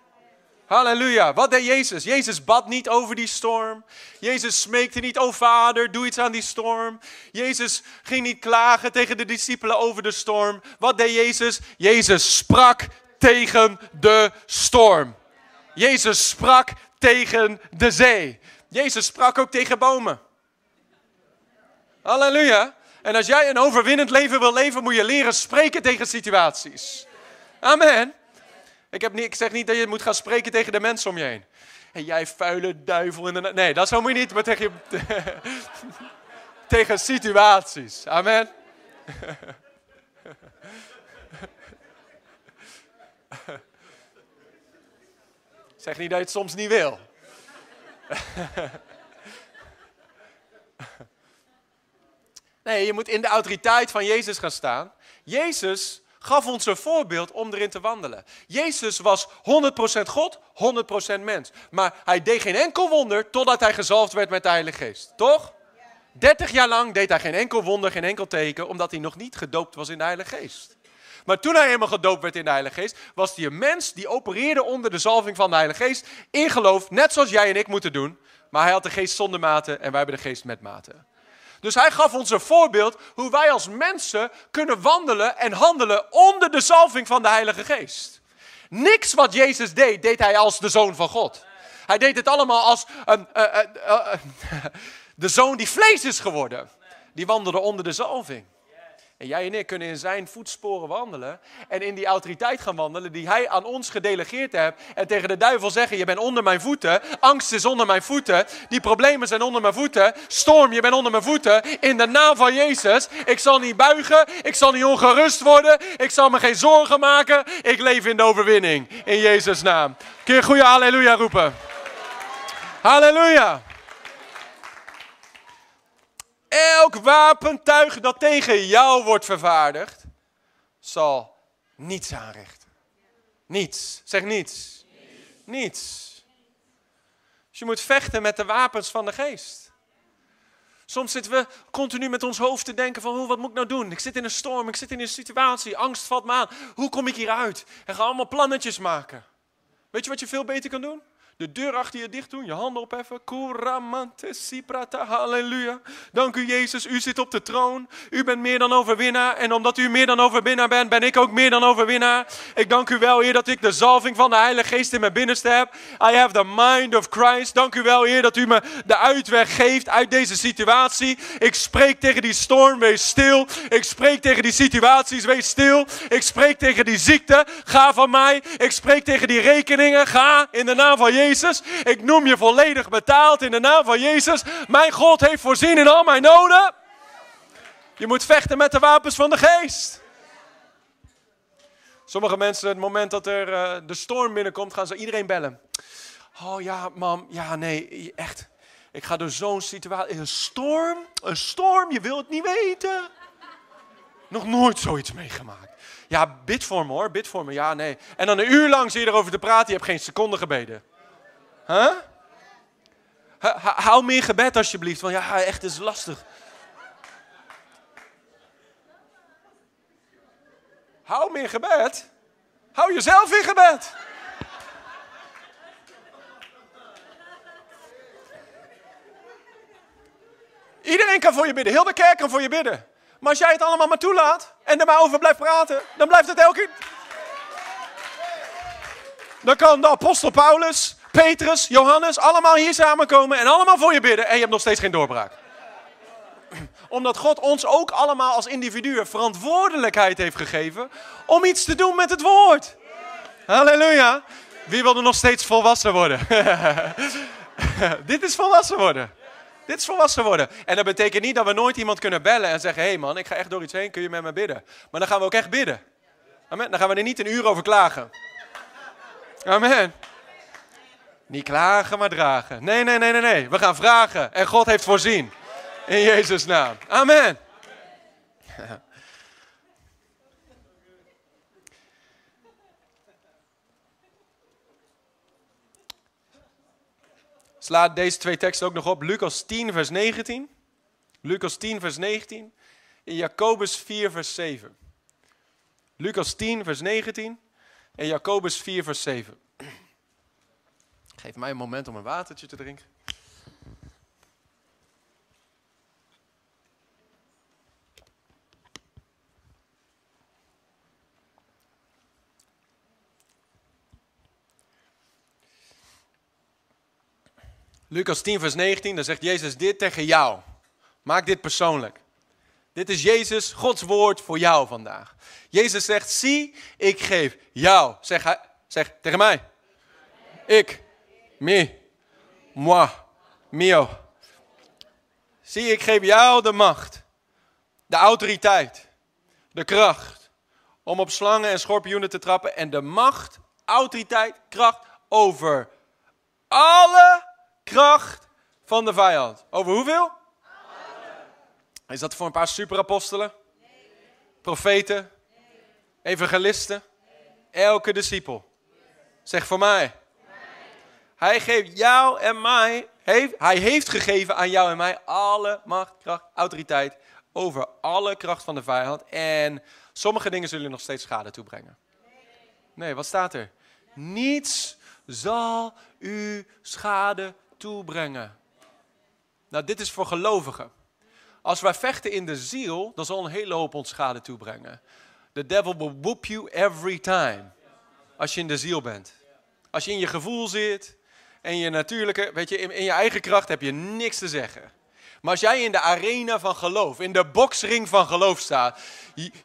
Halleluja. Wat deed Jezus? Jezus bad niet over die storm. Jezus smeekte niet, oh vader, doe iets aan die storm. Jezus ging niet klagen tegen de discipelen over de storm. Wat deed Jezus? Jezus sprak tegen de storm. Jezus sprak tegen de zee. Jezus sprak ook tegen bomen. Halleluja. En als jij een overwinnend leven wil leven, moet je leren spreken tegen situaties. Amen. Ik, heb niet, ik zeg niet dat je moet gaan spreken tegen de mensen om je heen. En jij vuile duivel in de... Nee, dat zo moet je niet, maar tegen, je, tegen situaties. Amen. zeg niet dat je het soms niet wil. Nee, je moet in de autoriteit van Jezus gaan staan. Jezus gaf ons een voorbeeld om erin te wandelen. Jezus was 100% God, 100% mens. Maar hij deed geen enkel wonder totdat hij gezalfd werd met de Heilige Geest. Toch? 30 jaar lang deed hij geen enkel wonder, geen enkel teken, omdat hij nog niet gedoopt was in de Heilige Geest. Maar toen hij helemaal gedoopt werd in de Heilige Geest, was hij een mens die opereerde onder de zalving van de Heilige Geest. In geloof, net zoals jij en ik moeten doen. Maar hij had de geest zonder mate en wij hebben de geest met mate. Dus hij gaf ons een voorbeeld hoe wij als mensen kunnen wandelen en handelen onder de zalving van de Heilige Geest. Niks wat Jezus deed, deed hij als de zoon van God. Hij deed het allemaal als uh, uh, uh, de zoon die vlees is geworden. Die wandelde onder de zalving. En jij en ik kunnen in zijn voetsporen wandelen. En in die autoriteit gaan wandelen die hij aan ons gedelegeerd heeft. En tegen de duivel zeggen, je bent onder mijn voeten. Angst is onder mijn voeten. Die problemen zijn onder mijn voeten. Storm, je bent onder mijn voeten. In de naam van Jezus. Ik zal niet buigen. Ik zal niet ongerust worden. Ik zal me geen zorgen maken. Ik leef in de overwinning. In Jezus' naam. Kun je goede halleluja roepen? Halleluja. Elk wapentuig dat tegen jou wordt vervaardigd, zal niets aanrichten. Niets. Zeg niets. Niets. Dus je moet vechten met de wapens van de geest. Soms zitten we continu met ons hoofd te denken van, oh, wat moet ik nou doen? Ik zit in een storm, ik zit in een situatie, angst valt me aan. Hoe kom ik hieruit? En ga allemaal plannetjes maken. Weet je wat je veel beter kan doen? De deur achter je dicht doen, je handen opheffen. Kuramante siprata, halleluja. Dank u Jezus, u zit op de troon. U bent meer dan overwinnaar. En omdat u meer dan overwinnaar bent, ben ik ook meer dan overwinnaar. Ik dank u wel, Heer, dat ik de zalving van de Heilige Geest in mijn binnenste heb. I have the mind of Christ. Dank u wel, Heer, dat u me de uitweg geeft uit deze situatie. Ik spreek tegen die storm, wees stil. Ik spreek tegen die situaties, wees stil. Ik spreek tegen die ziekte, ga van mij. Ik spreek tegen die rekeningen, ga in de naam van Jezus. Jezus. Ik noem je volledig betaald in de naam van Jezus. Mijn God heeft voorzien in al mijn noden. Je moet vechten met de wapens van de geest. Sommige mensen, het moment dat er uh, de storm binnenkomt, gaan ze iedereen bellen. Oh ja, mam, ja, nee, echt. Ik ga door zo'n situatie. Een storm? Een storm? Je wilt het niet weten. Nog nooit zoiets meegemaakt. Ja, bid voor me hoor, bid voor me. Ja, nee. En dan een uur lang zie je erover te praten, je hebt geen seconde gebeden. Huh? Hou meer gebed alsjeblieft, want ja, echt is lastig. Hou meer gebed. Hou jezelf in gebed. Iedereen kan voor je bidden. Heel de kerk kan voor je bidden. Maar als jij het allemaal maar toelaat en er maar over blijft praten, dan blijft het elke Dan kan de apostel Paulus, Petrus, Johannes allemaal hier samenkomen en allemaal voor je bidden en je hebt nog steeds geen doorbraak. Omdat God ons ook allemaal als individuen verantwoordelijkheid heeft gegeven om iets te doen met het woord. Halleluja. Wie wil er nog steeds volwassen worden? Dit is volwassen worden. Dit is volwassen worden. En dat betekent niet dat we nooit iemand kunnen bellen en zeggen: hé hey man, ik ga echt door iets heen, kun je met me bidden? Maar dan gaan we ook echt bidden. Amen. Dan gaan we er niet een uur over klagen. Amen. Niet klagen, maar dragen. Nee, nee, nee, nee, nee. We gaan vragen. En God heeft voorzien. In Jezus' naam. Amen. Sla deze twee teksten ook nog op. Lucas 10, vers 19. Lucas 10, vers 19. In Jacobus 4, vers 7. Lucas 10, vers 19. En Jacobus 4, vers 7. Geef mij een moment om een watertje te drinken. Lucas 10, vers 19, dan zegt Jezus dit tegen jou. Maak dit persoonlijk. Dit is Jezus, Gods woord voor jou vandaag. Jezus zegt, zie, ik geef jou. Zeg, zeg tegen mij. Ik, me, moi, mio. Zie, ik geef jou de macht, de autoriteit, de kracht om op slangen en schorpioenen te trappen en de macht, autoriteit, kracht over alle kracht van de vijand. Over hoeveel? Is dat voor een paar superapostelen? Profeten? Evangelisten? Elke discipel. Zeg voor mij. Hij geeft jou en mij, hij heeft gegeven aan jou en mij alle macht, kracht, autoriteit over alle kracht van de vijand. En sommige dingen zullen nog steeds schade toebrengen. Nee, wat staat er? Niets zal u schade toebrengen. Nou, dit is voor gelovigen. Als wij vechten in de ziel, dan zal een hele hoop ons schade toebrengen. The devil will whoop you every time. Als je in de ziel bent. Als je in je gevoel zit en je natuurlijke, weet je, in, in je eigen kracht heb je niks te zeggen. Maar als jij in de arena van geloof, in de boksring van geloof staat,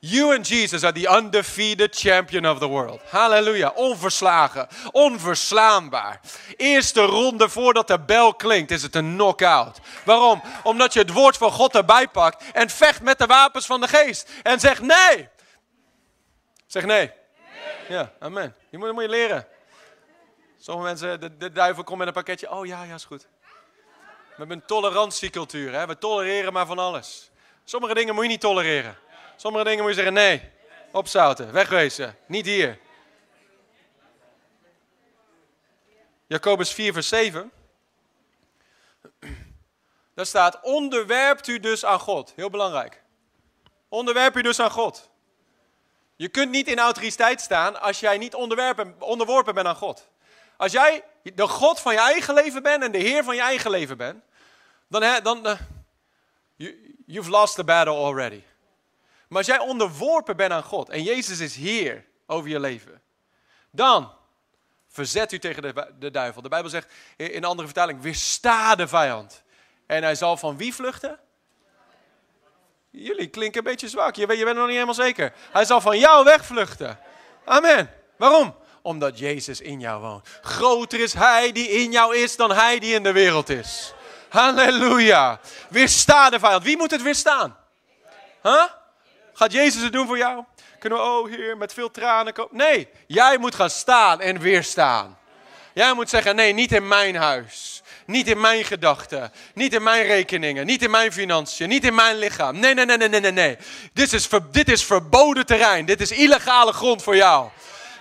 you and Jesus are the undefeated champion of the world. Halleluja, onverslagen, onverslaanbaar. Eerste ronde voordat de bel klinkt is het een knockout. Waarom? Omdat je het woord van God erbij pakt en vecht met de wapens van de geest. En zegt nee. Zeg nee. Ja, amen. Je moet, moet je leren. Sommige mensen, de, de duivel komt met een pakketje. Oh ja, ja, is goed. We hebben een tolerantiecultuur. Hè? We tolereren maar van alles. Sommige dingen moet je niet tolereren. Sommige dingen moet je zeggen nee. Opzouten, wegwezen, niet hier. Jacobus 4, vers 7. Daar staat, onderwerpt u dus aan God. Heel belangrijk. Onderwerp u dus aan God. Je kunt niet in autoriteit staan als jij niet onderworpen bent aan God. Als jij de God van je eigen leven bent en de Heer van je eigen leven bent, dan, dan you, you've lost the battle already. Maar als jij onderworpen bent aan God en Jezus is Heer over je leven, dan verzet u tegen de, de duivel. De Bijbel zegt in een andere vertaling, weersta de vijand. En hij zal van wie vluchten? Jullie klinken een beetje zwak, je, je bent nog niet helemaal zeker. Hij zal van jou wegvluchten. Amen. Waarom? Omdat Jezus in jou woont. Groter is Hij die in jou is dan Hij die in de wereld is. Halleluja. Weersta de vijand. Wie moet het weerstaan? Huh? Gaat Jezus het doen voor jou? Kunnen we, oh Heer, met veel tranen komen? Nee, jij moet gaan staan en weerstaan. Jij moet zeggen, nee, niet in mijn huis. Niet in mijn gedachten. Niet in mijn rekeningen. Niet in mijn financiën. Niet in mijn lichaam. Nee, nee, nee, nee, nee, nee. Dit is, dit is verboden terrein. Dit is illegale grond voor jou.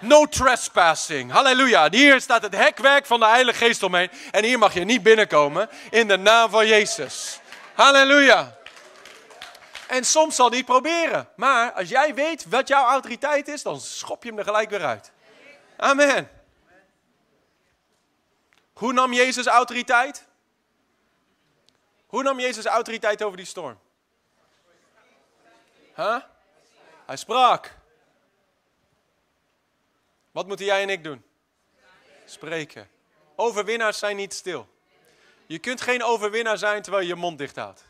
No trespassing. Halleluja. Hier staat het hekwerk van de Heilige Geest omheen. En hier mag je niet binnenkomen in de naam van Jezus. Halleluja. En soms zal hij proberen. Maar als jij weet wat jouw autoriteit is, dan schop je hem er gelijk weer uit. Amen. Hoe nam Jezus autoriteit? Hoe nam Jezus autoriteit over die storm? Huh? Hij sprak. Wat moeten jij en ik doen? Spreken. Overwinnaars zijn niet stil. Je kunt geen overwinnaar zijn terwijl je je mond dicht houdt.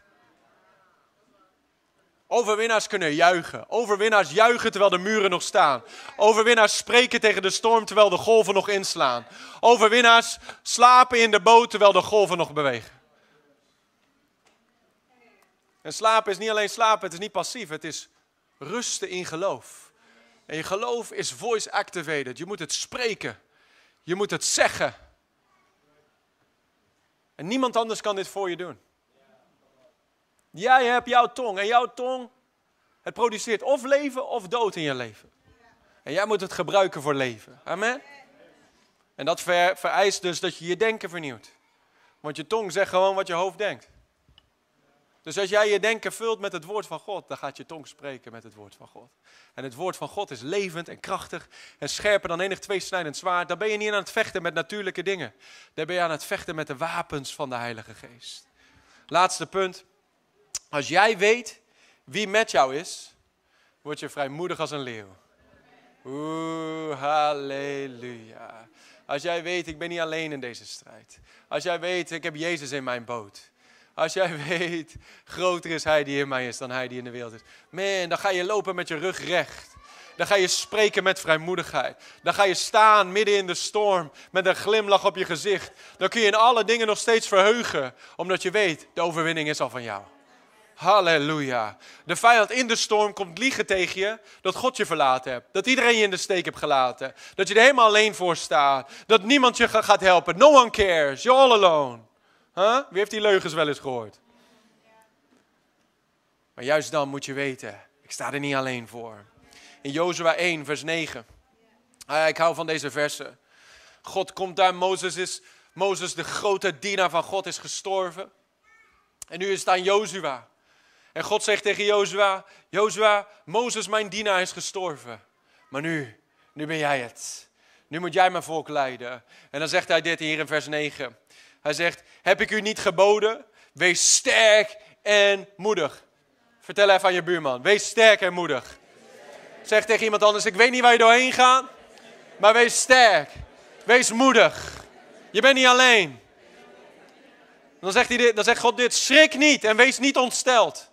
Overwinnaars kunnen juichen. Overwinnaars juichen terwijl de muren nog staan. Overwinnaars spreken tegen de storm terwijl de golven nog inslaan. Overwinnaars slapen in de boot terwijl de golven nog bewegen. En slapen is niet alleen slapen, het is niet passief, het is rusten in geloof. En je geloof is voice activated. Je moet het spreken. Je moet het zeggen. En niemand anders kan dit voor je doen. Jij hebt jouw tong en jouw tong, het produceert of leven of dood in je leven. En jij moet het gebruiken voor leven. Amen. En dat vereist dus dat je je denken vernieuwt. Want je tong zegt gewoon wat je hoofd denkt. Dus als jij je denken vult met het woord van God, dan gaat je tong spreken met het woord van God. En het woord van God is levend en krachtig en scherper dan enig tweesnijdend zwaard. Dan ben je niet aan het vechten met natuurlijke dingen. Dan ben je aan het vechten met de wapens van de Heilige Geest. Laatste punt. Als jij weet wie met jou is, word je vrijmoedig als een leeuw. Oeh, halleluja. Als jij weet, ik ben niet alleen in deze strijd. Als jij weet, ik heb Jezus in mijn boot. Als jij weet, groter is Hij die in mij is dan Hij die in de wereld is. Man, dan ga je lopen met je rug recht. Dan ga je spreken met vrijmoedigheid. Dan ga je staan midden in de storm met een glimlach op je gezicht. Dan kun je in alle dingen nog steeds verheugen, omdat je weet, de overwinning is al van jou. Halleluja. De vijand in de storm komt liegen tegen je dat God je verlaten hebt. Dat iedereen je in de steek hebt gelaten. Dat je er helemaal alleen voor staat. Dat niemand je gaat helpen. No one cares. You're all alone. Huh? Wie heeft die leugens wel eens gehoord? Maar juist dan moet je weten, ik sta er niet alleen voor. In Jozua 1, vers 9. Ah, ik hou van deze versen. God komt daar, Mozes is, Mozes de grote dienaar van God is gestorven. En nu is het aan Jozua. En God zegt tegen Jozua, Jozua, Mozes mijn dienaar is gestorven. Maar nu, nu ben jij het. Nu moet jij mijn volk leiden. En dan zegt hij dit hier in vers 9. Hij zegt, heb ik u niet geboden? Wees sterk en moedig. Vertel even aan je buurman, wees sterk en moedig. Zeg tegen iemand anders, ik weet niet waar je doorheen gaat, maar wees sterk. Wees moedig. Je bent niet alleen. Dan zegt, hij dan zegt God dit, schrik niet en wees niet ontsteld.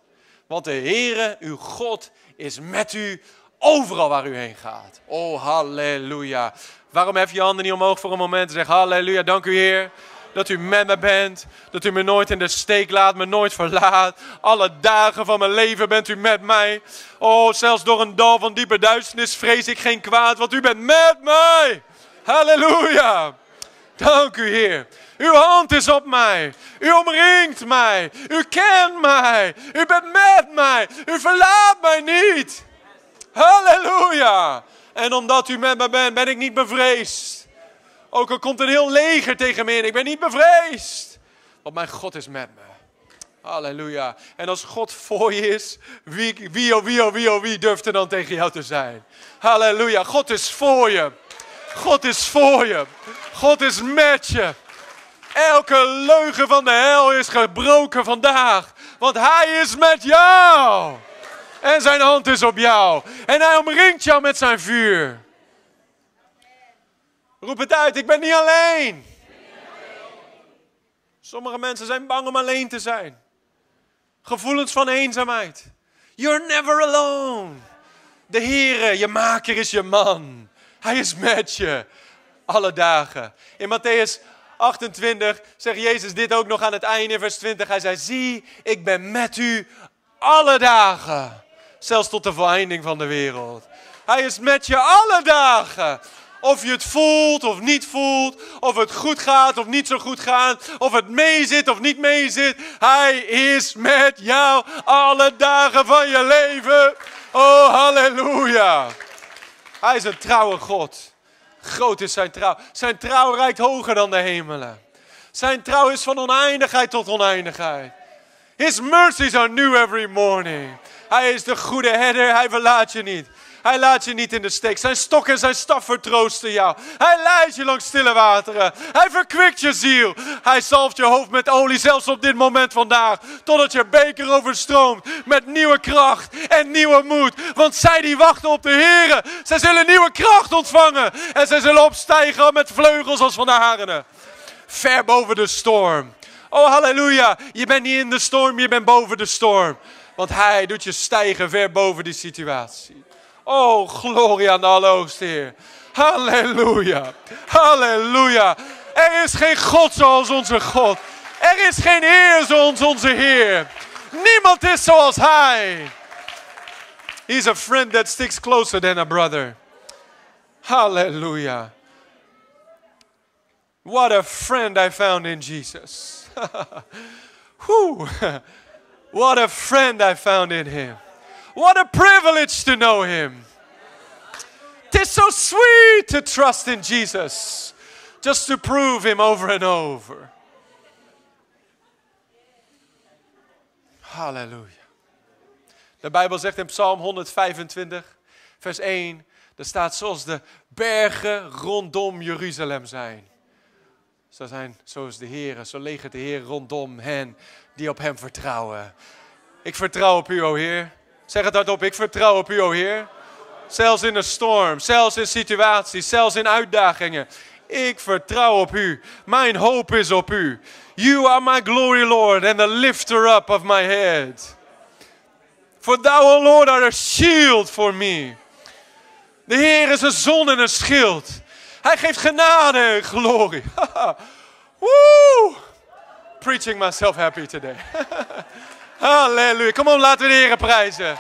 Want de Heere, uw God, is met u overal waar u heen gaat. Oh, halleluja. Waarom je je handen niet omhoog voor een moment en zeg halleluja, dank u Heer dat u met me bent. Dat u me nooit in de steek laat, me nooit verlaat. Alle dagen van mijn leven bent u met mij. Oh, zelfs door een dal van diepe duisternis vrees ik geen kwaad, want u bent met mij. Halleluja. Dank u, Heer. Uw hand is op mij. U omringt mij. U kent mij. U bent met mij. U verlaat mij niet. Halleluja. En omdat u met me bent, ben ik niet bevreesd. Ook al komt een heel leger tegen me in, ik ben niet bevreesd. Want mijn God is met me. Halleluja. En als God voor je is, wie, wie, oh, wie, oh, wie, oh, wie durft er dan tegen jou te zijn? Halleluja. God is voor je. God is voor je. God is met je. Elke leugen van de hel is gebroken vandaag. Want Hij is met jou. En zijn hand is op jou. En Hij omringt jou met zijn vuur. Roep het uit, ik ben niet alleen. Sommige mensen zijn bang om alleen te zijn. Gevoelens van eenzaamheid. You're never alone. De Heere, je maker, is je man. Hij is met je. Alle dagen. In Matthäus 28 zegt Jezus dit ook nog aan het einde, vers 20. Hij zei, zie, ik ben met u alle dagen. Zelfs tot de voleinding van de wereld. Hij is met je alle dagen. Of je het voelt of niet voelt. Of het goed gaat of niet zo goed gaat. Of het meezit of niet meezit. Hij is met jou alle dagen van je leven. Oh, halleluja. Hij is een trouwe God. Groot is zijn trouw. Zijn trouw reikt hoger dan de hemelen. Zijn trouw is van oneindigheid tot oneindigheid. His mercies are new every morning. Hij is de goede herder. Hij verlaat je niet. Hij laat je niet in de steek. Zijn stok en zijn staf vertroosten jou. Hij leidt je langs stille wateren. Hij verkwikt je ziel. Hij zalft je hoofd met olie, zelfs op dit moment vandaag. Totdat je beker overstroomt met nieuwe kracht en nieuwe moed. Want zij die wachten op de Heer, zij zullen nieuwe kracht ontvangen. En zij zullen opstijgen met vleugels als van de harenen. Ver boven de storm. Oh halleluja, je bent niet in de storm, je bent boven de storm. Want hij doet je stijgen ver boven die situatie. Oh, gloria aan de Allerhoogste Heer. Halleluja. Halleluja. Er is geen God zoals onze God. Er is geen Heer zoals onze Heer. Niemand is zoals Hij. He's a friend that sticks closer than a brother. Hallelujah. What a friend I found in Jesus. What a friend I found in him. What a privilege to know him. It's so sweet to trust in Jesus, just to prove him over and over. Halleluja. De Bijbel zegt in Psalm 125, vers 1, er staat zoals de bergen rondom Jeruzalem zijn. Zo zijn, zo is de Heer, zo legert de Heer rondom hen die op Hem vertrouwen. Ik vertrouw op U, o Heer. Zeg het hardop, ik vertrouw op U, o Heer. Zelfs in een storm, zelfs in situaties, zelfs in uitdagingen. Ik vertrouw op U. Mijn hoop is op U. You are my glory, Lord, and the lifter up of my head. For thou, O Lord, art a shield for me. De Heer is een zon en een schild. Hij geeft genade en glorie. Woo! Preaching myself happy today. Halleluja. Kom op, laten we de Heer prijzen.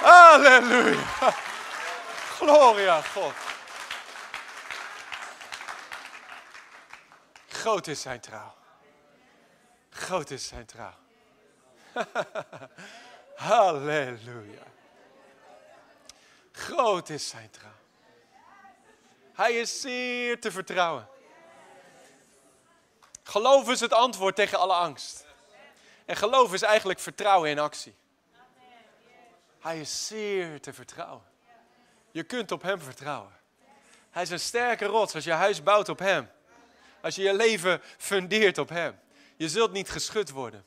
Halleluja. Gloria, God. Groot is zijn trouw. Groot is zijn trouw. Halleluja. Groot is zijn trouw. Hij is zeer te vertrouwen. Geloof is het antwoord tegen alle angst. En geloof is eigenlijk vertrouwen in actie. Hij is zeer te vertrouwen. Je kunt op Hem vertrouwen. Hij is een sterke rots als je huis bouwt op Hem. Als je je leven fundeert op Hem. Je zult niet geschud worden.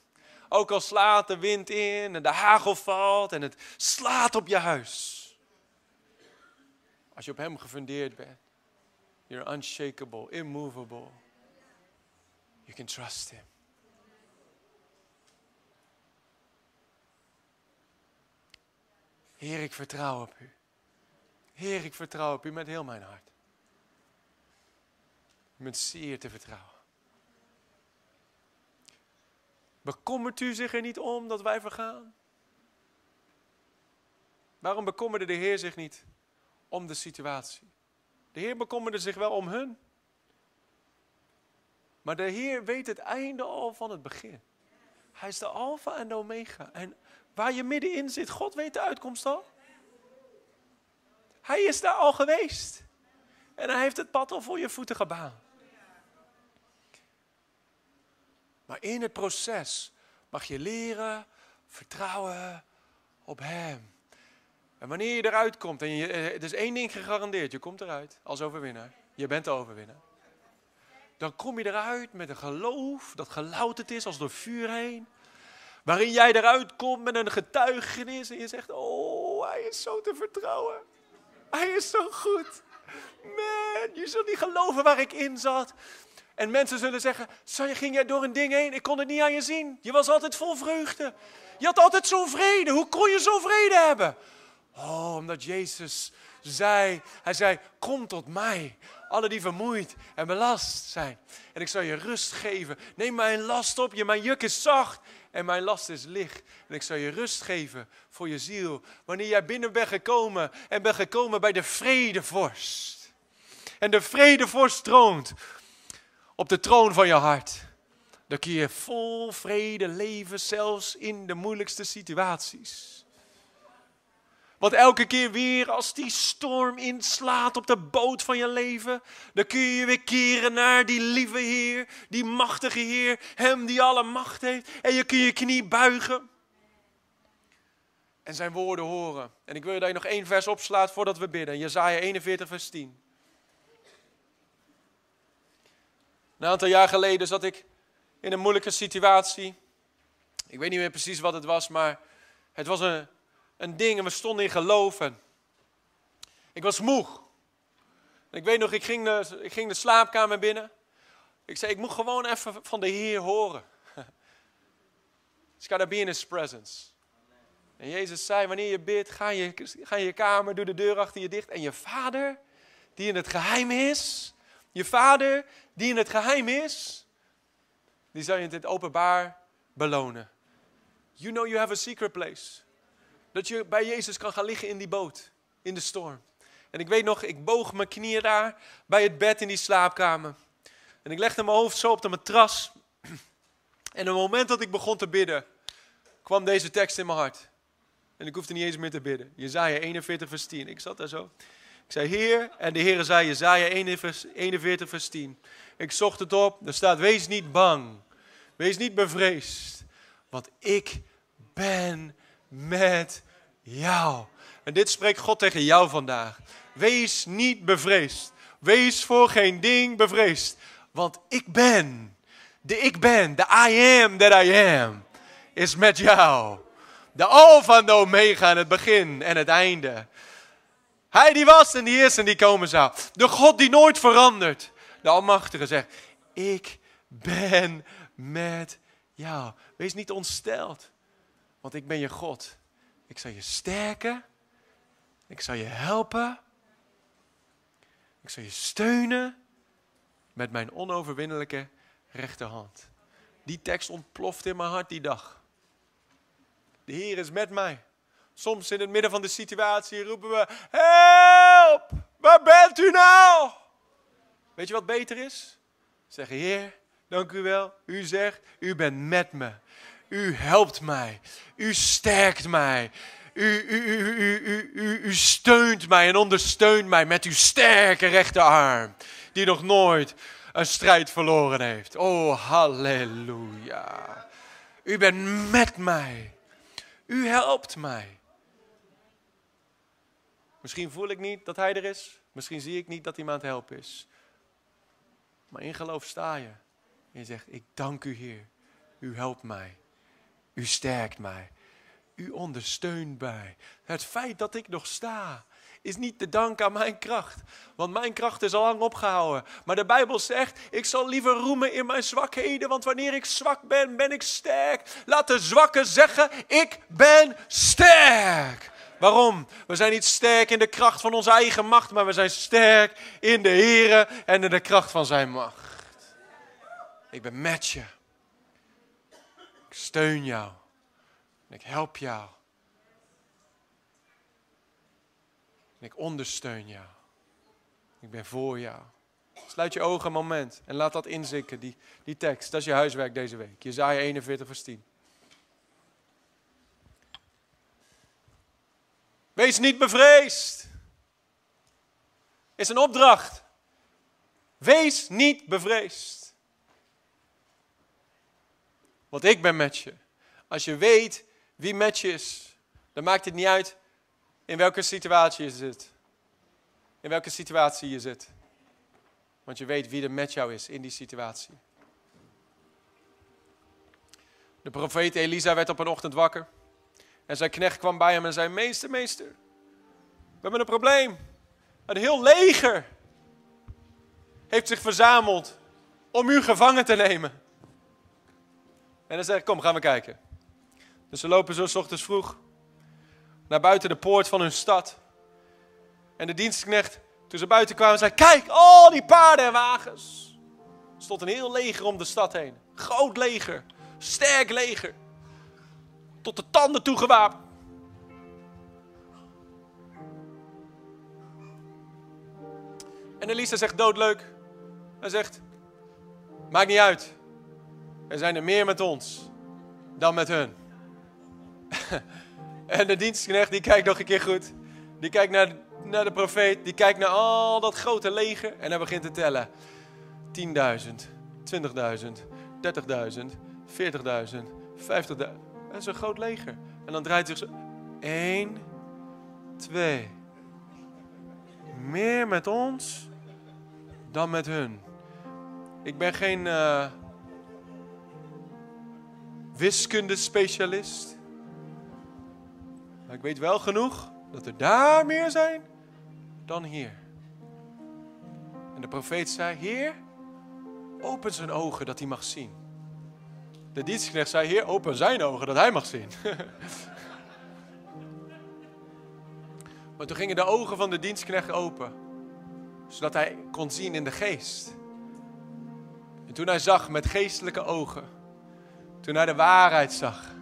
Ook al slaat de wind in en de hagel valt en het slaat op je huis. Als je op Hem gefundeerd bent. You're unshakable, immovable. You can trust Him. Heer, ik vertrouw op U. Heer, ik vertrouw op U met heel mijn hart. Bent zeer te vertrouwen. Bekommert u zich er niet om dat wij vergaan? Waarom bekommerde de Heer zich niet om de situatie? De Heer bekommerde zich wel om hun. Maar de Heer weet het einde al van het begin. Hij is de Alpha en de Omega. En waar je middenin zit, God weet de uitkomst al. Hij is daar al geweest. En hij heeft het pad al voor je voeten gebaan. Maar in het proces mag je leren vertrouwen op Hem. En wanneer je eruit komt, en je, er eh, is één ding gegarandeerd, je komt eruit als overwinnaar. Je bent de overwinnaar. Dan kom je eruit met een geloof dat gelouterd is als door vuur heen. Waarin jij eruit komt met een getuigenis en je zegt, oh, hij is zo te vertrouwen. Hij is zo goed. Man, je zult niet geloven waar ik in zat. En mensen zullen zeggen, ging jij door een ding heen? Ik kon het niet aan je zien. Je was altijd vol vreugde. Je had altijd zo'n vrede. Hoe kon je zo vrede hebben? Oh, omdat Jezus zei, hij zei, kom tot mij, alle die vermoeid en belast zijn. En ik zal je rust geven. Neem mijn last op je, mijn juk is zacht en mijn last is licht. En ik zal je rust geven voor je ziel. Wanneer jij binnen bent gekomen en bent gekomen bij de vredevorst. En de vredevorst troont op de troon van je hart. Dan kun je vol vrede leven, zelfs in de moeilijkste situaties. Want elke keer weer als die storm inslaat op de boot van je leven, dan kun je weer keren naar die lieve Heer, die machtige Heer, Hem die alle macht heeft. En je kun je knie buigen. en zijn woorden horen. En ik wil dat je nog één vers opslaat voordat we bidden. Jezaja 41, vers 10. Een aantal jaar geleden zat ik in een moeilijke situatie. Ik weet niet meer precies wat het was, maar het was een, een ding en we stonden in geloof. En ik was moe. Ik weet nog, ik ging, de, ik ging slaapkamer binnen. Ik zei, ik moet gewoon even van de Heer horen. It's gotta be in His presence. En Jezus zei, wanneer je bidt, ga je, ga je kamer, doe de deur achter je dicht. En je vader, die in het geheim is, je vader, die in het geheim is, die zal je in het openbaar belonen. You know you have a secret place. Dat je bij Jezus kan gaan liggen in die boot, in de storm. En ik weet nog, ik boog mijn knieën daar bij het bed in die slaapkamer. En ik legde mijn hoofd zo op de matras. En op het moment dat ik begon te bidden, kwam deze tekst in mijn hart. En ik hoefde niet eens meer te bidden. Jezaja 41 vers 10. Ik zat daar zo. Ik zei, Heer, en de Heer zei, Jezaja 41 vers 10. Ik zocht het op, er staat, wees niet bang. Wees niet bevreesd, want ik ben met jou. En dit spreekt God tegen jou vandaag. Wees niet bevreesd. Wees voor geen ding bevreesd. Want ik ben, de ik ben, de I am that I am, is met jou. De alfa en de omega, het begin en het einde. Hij die was en die is en die komen zou. De God die nooit verandert. De Almachtige zegt, ik ben met jou. Wees niet ontsteld, want ik ben je God. Ik zal je sterken. Ik zal je helpen. Ik zal je steunen met mijn onoverwinnelijke rechterhand. Die tekst ontploft in mijn hart die dag. De Heer is met mij. Soms in het midden van de situatie roepen we: Help! Waar bent u nou? Weet je wat beter is? Zeggen: Heer, dank u wel. U zegt: U bent met me. U helpt mij. U sterkt mij. U, u, u, u, u, steunt mij en ondersteunt mij met uw sterke rechterarm. Die nog nooit een strijd verloren heeft. Oh, halleluja. U bent met mij. U helpt mij. Misschien voel ik niet dat hij er is. Misschien zie ik niet dat hij me aan het helpen is. Maar in geloof sta je. En je zegt, ik dank u Heer. U helpt mij. U sterkt mij. U ondersteunt mij. Het feit dat ik nog sta, is niet te danken aan mijn kracht. Want mijn kracht is al lang opgehouden. Maar de Bijbel zegt, ik zal liever roemen in mijn zwakheden. Want wanneer ik zwak ben, ben ik sterk. Laat de zwakken zeggen, ik ben sterk. Waarom? We zijn niet sterk in de kracht van onze eigen macht, maar we zijn sterk in de Here en in de kracht van zijn macht. Ik ben met je. Ik steun jou. Ik help jou. Ik ondersteun jou. Ik ben voor jou. Sluit je ogen een moment en laat dat inzinken, die, die tekst. Dat is je huiswerk deze week. Jezaja 41 vers 10. Wees niet bevreesd. Is een opdracht. Wees niet bevreesd. Want ik ben met je. Als je weet wie met je is, dan maakt het niet uit in welke situatie je zit. In welke situatie je zit. Want je weet wie er met jou is in die situatie. De profeet Elisa werd op een ochtend wakker. En zijn knecht kwam bij hem en zei: Meester, meester, we hebben een probleem. Een heel leger heeft zich verzameld om u gevangen te nemen. En dan zegt: Kom, gaan we kijken. Dus ze lopen zo s ochtends vroeg naar buiten de poort van hun stad. En de dienstknecht, toen ze buiten kwamen, zei: Kijk, al die paarden en wagens. Er stond een heel leger om de stad heen. Groot leger, sterk leger. Tot de tanden toe gewapend. En Elisa zegt doodleuk. Hij zegt, maakt niet uit. Er zijn er meer met ons dan met hun. en de dienstknecht die kijkt nog een keer goed. Die kijkt naar, naar de profeet. Die kijkt naar al dat grote leger. En hij begint te tellen. 10.000, 20.000, 30.000, 40.000, 50.000. Dat is een groot leger. En dan draait hij zich zo. Eén, twee. Meer met ons dan met hun. Ik ben geen uh, wiskundespecialist. Maar ik weet wel genoeg dat er daar meer zijn dan hier. En de profeet zei: Heer, open zijn ogen dat hij mag zien. De dienstknecht zei: Heer, open zijn ogen dat hij mag zien. maar toen gingen de ogen van de dienstknecht open, zodat hij kon zien in de geest. En toen hij zag met geestelijke ogen, toen hij de waarheid zag,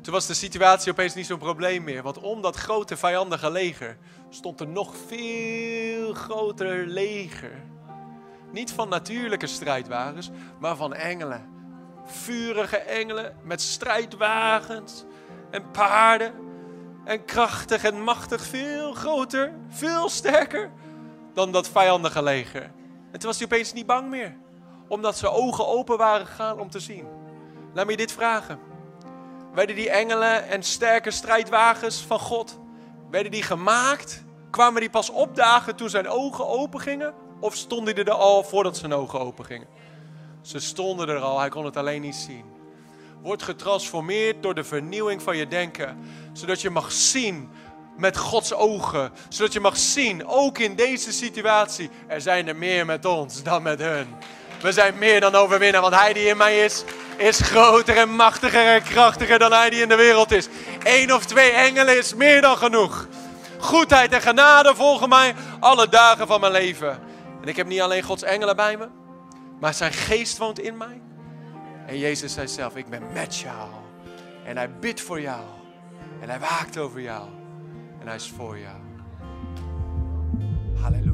toen was de situatie opeens niet zo'n probleem meer. Want om dat grote vijandige leger stond er nog veel groter leger. Niet van natuurlijke strijdwagens, maar van engelen. Vurige engelen met strijdwagens en paarden. En krachtig en machtig, veel groter, veel sterker dan dat vijandige leger. En toen was hij opeens niet bang meer, omdat zijn ogen open waren gegaan om te zien. Laat me je dit vragen. Werden die engelen en sterke strijdwagens van God, werden die gemaakt? Kwamen die pas opdagen toen zijn ogen open gingen? Of stonden die er al voordat zijn ogen open gingen? Ze stonden er al, hij kon het alleen niet zien. Word getransformeerd door de vernieuwing van je denken, zodat je mag zien met Gods ogen. Zodat je mag zien, ook in deze situatie, er zijn er meer met ons dan met hun. We zijn meer dan overwinnen, want Hij die in mij is, is groter en machtiger en krachtiger dan Hij die in de wereld is. Eén of twee engelen is meer dan genoeg. Goedheid en genade volgen mij alle dagen van mijn leven. En ik heb niet alleen Gods engelen bij me, maar zijn geest woont in mij. En Jezus zei zelf, ik ben met jou. En hij bidt voor jou. En hij waakt over jou. En hij is voor jou. Halleluja.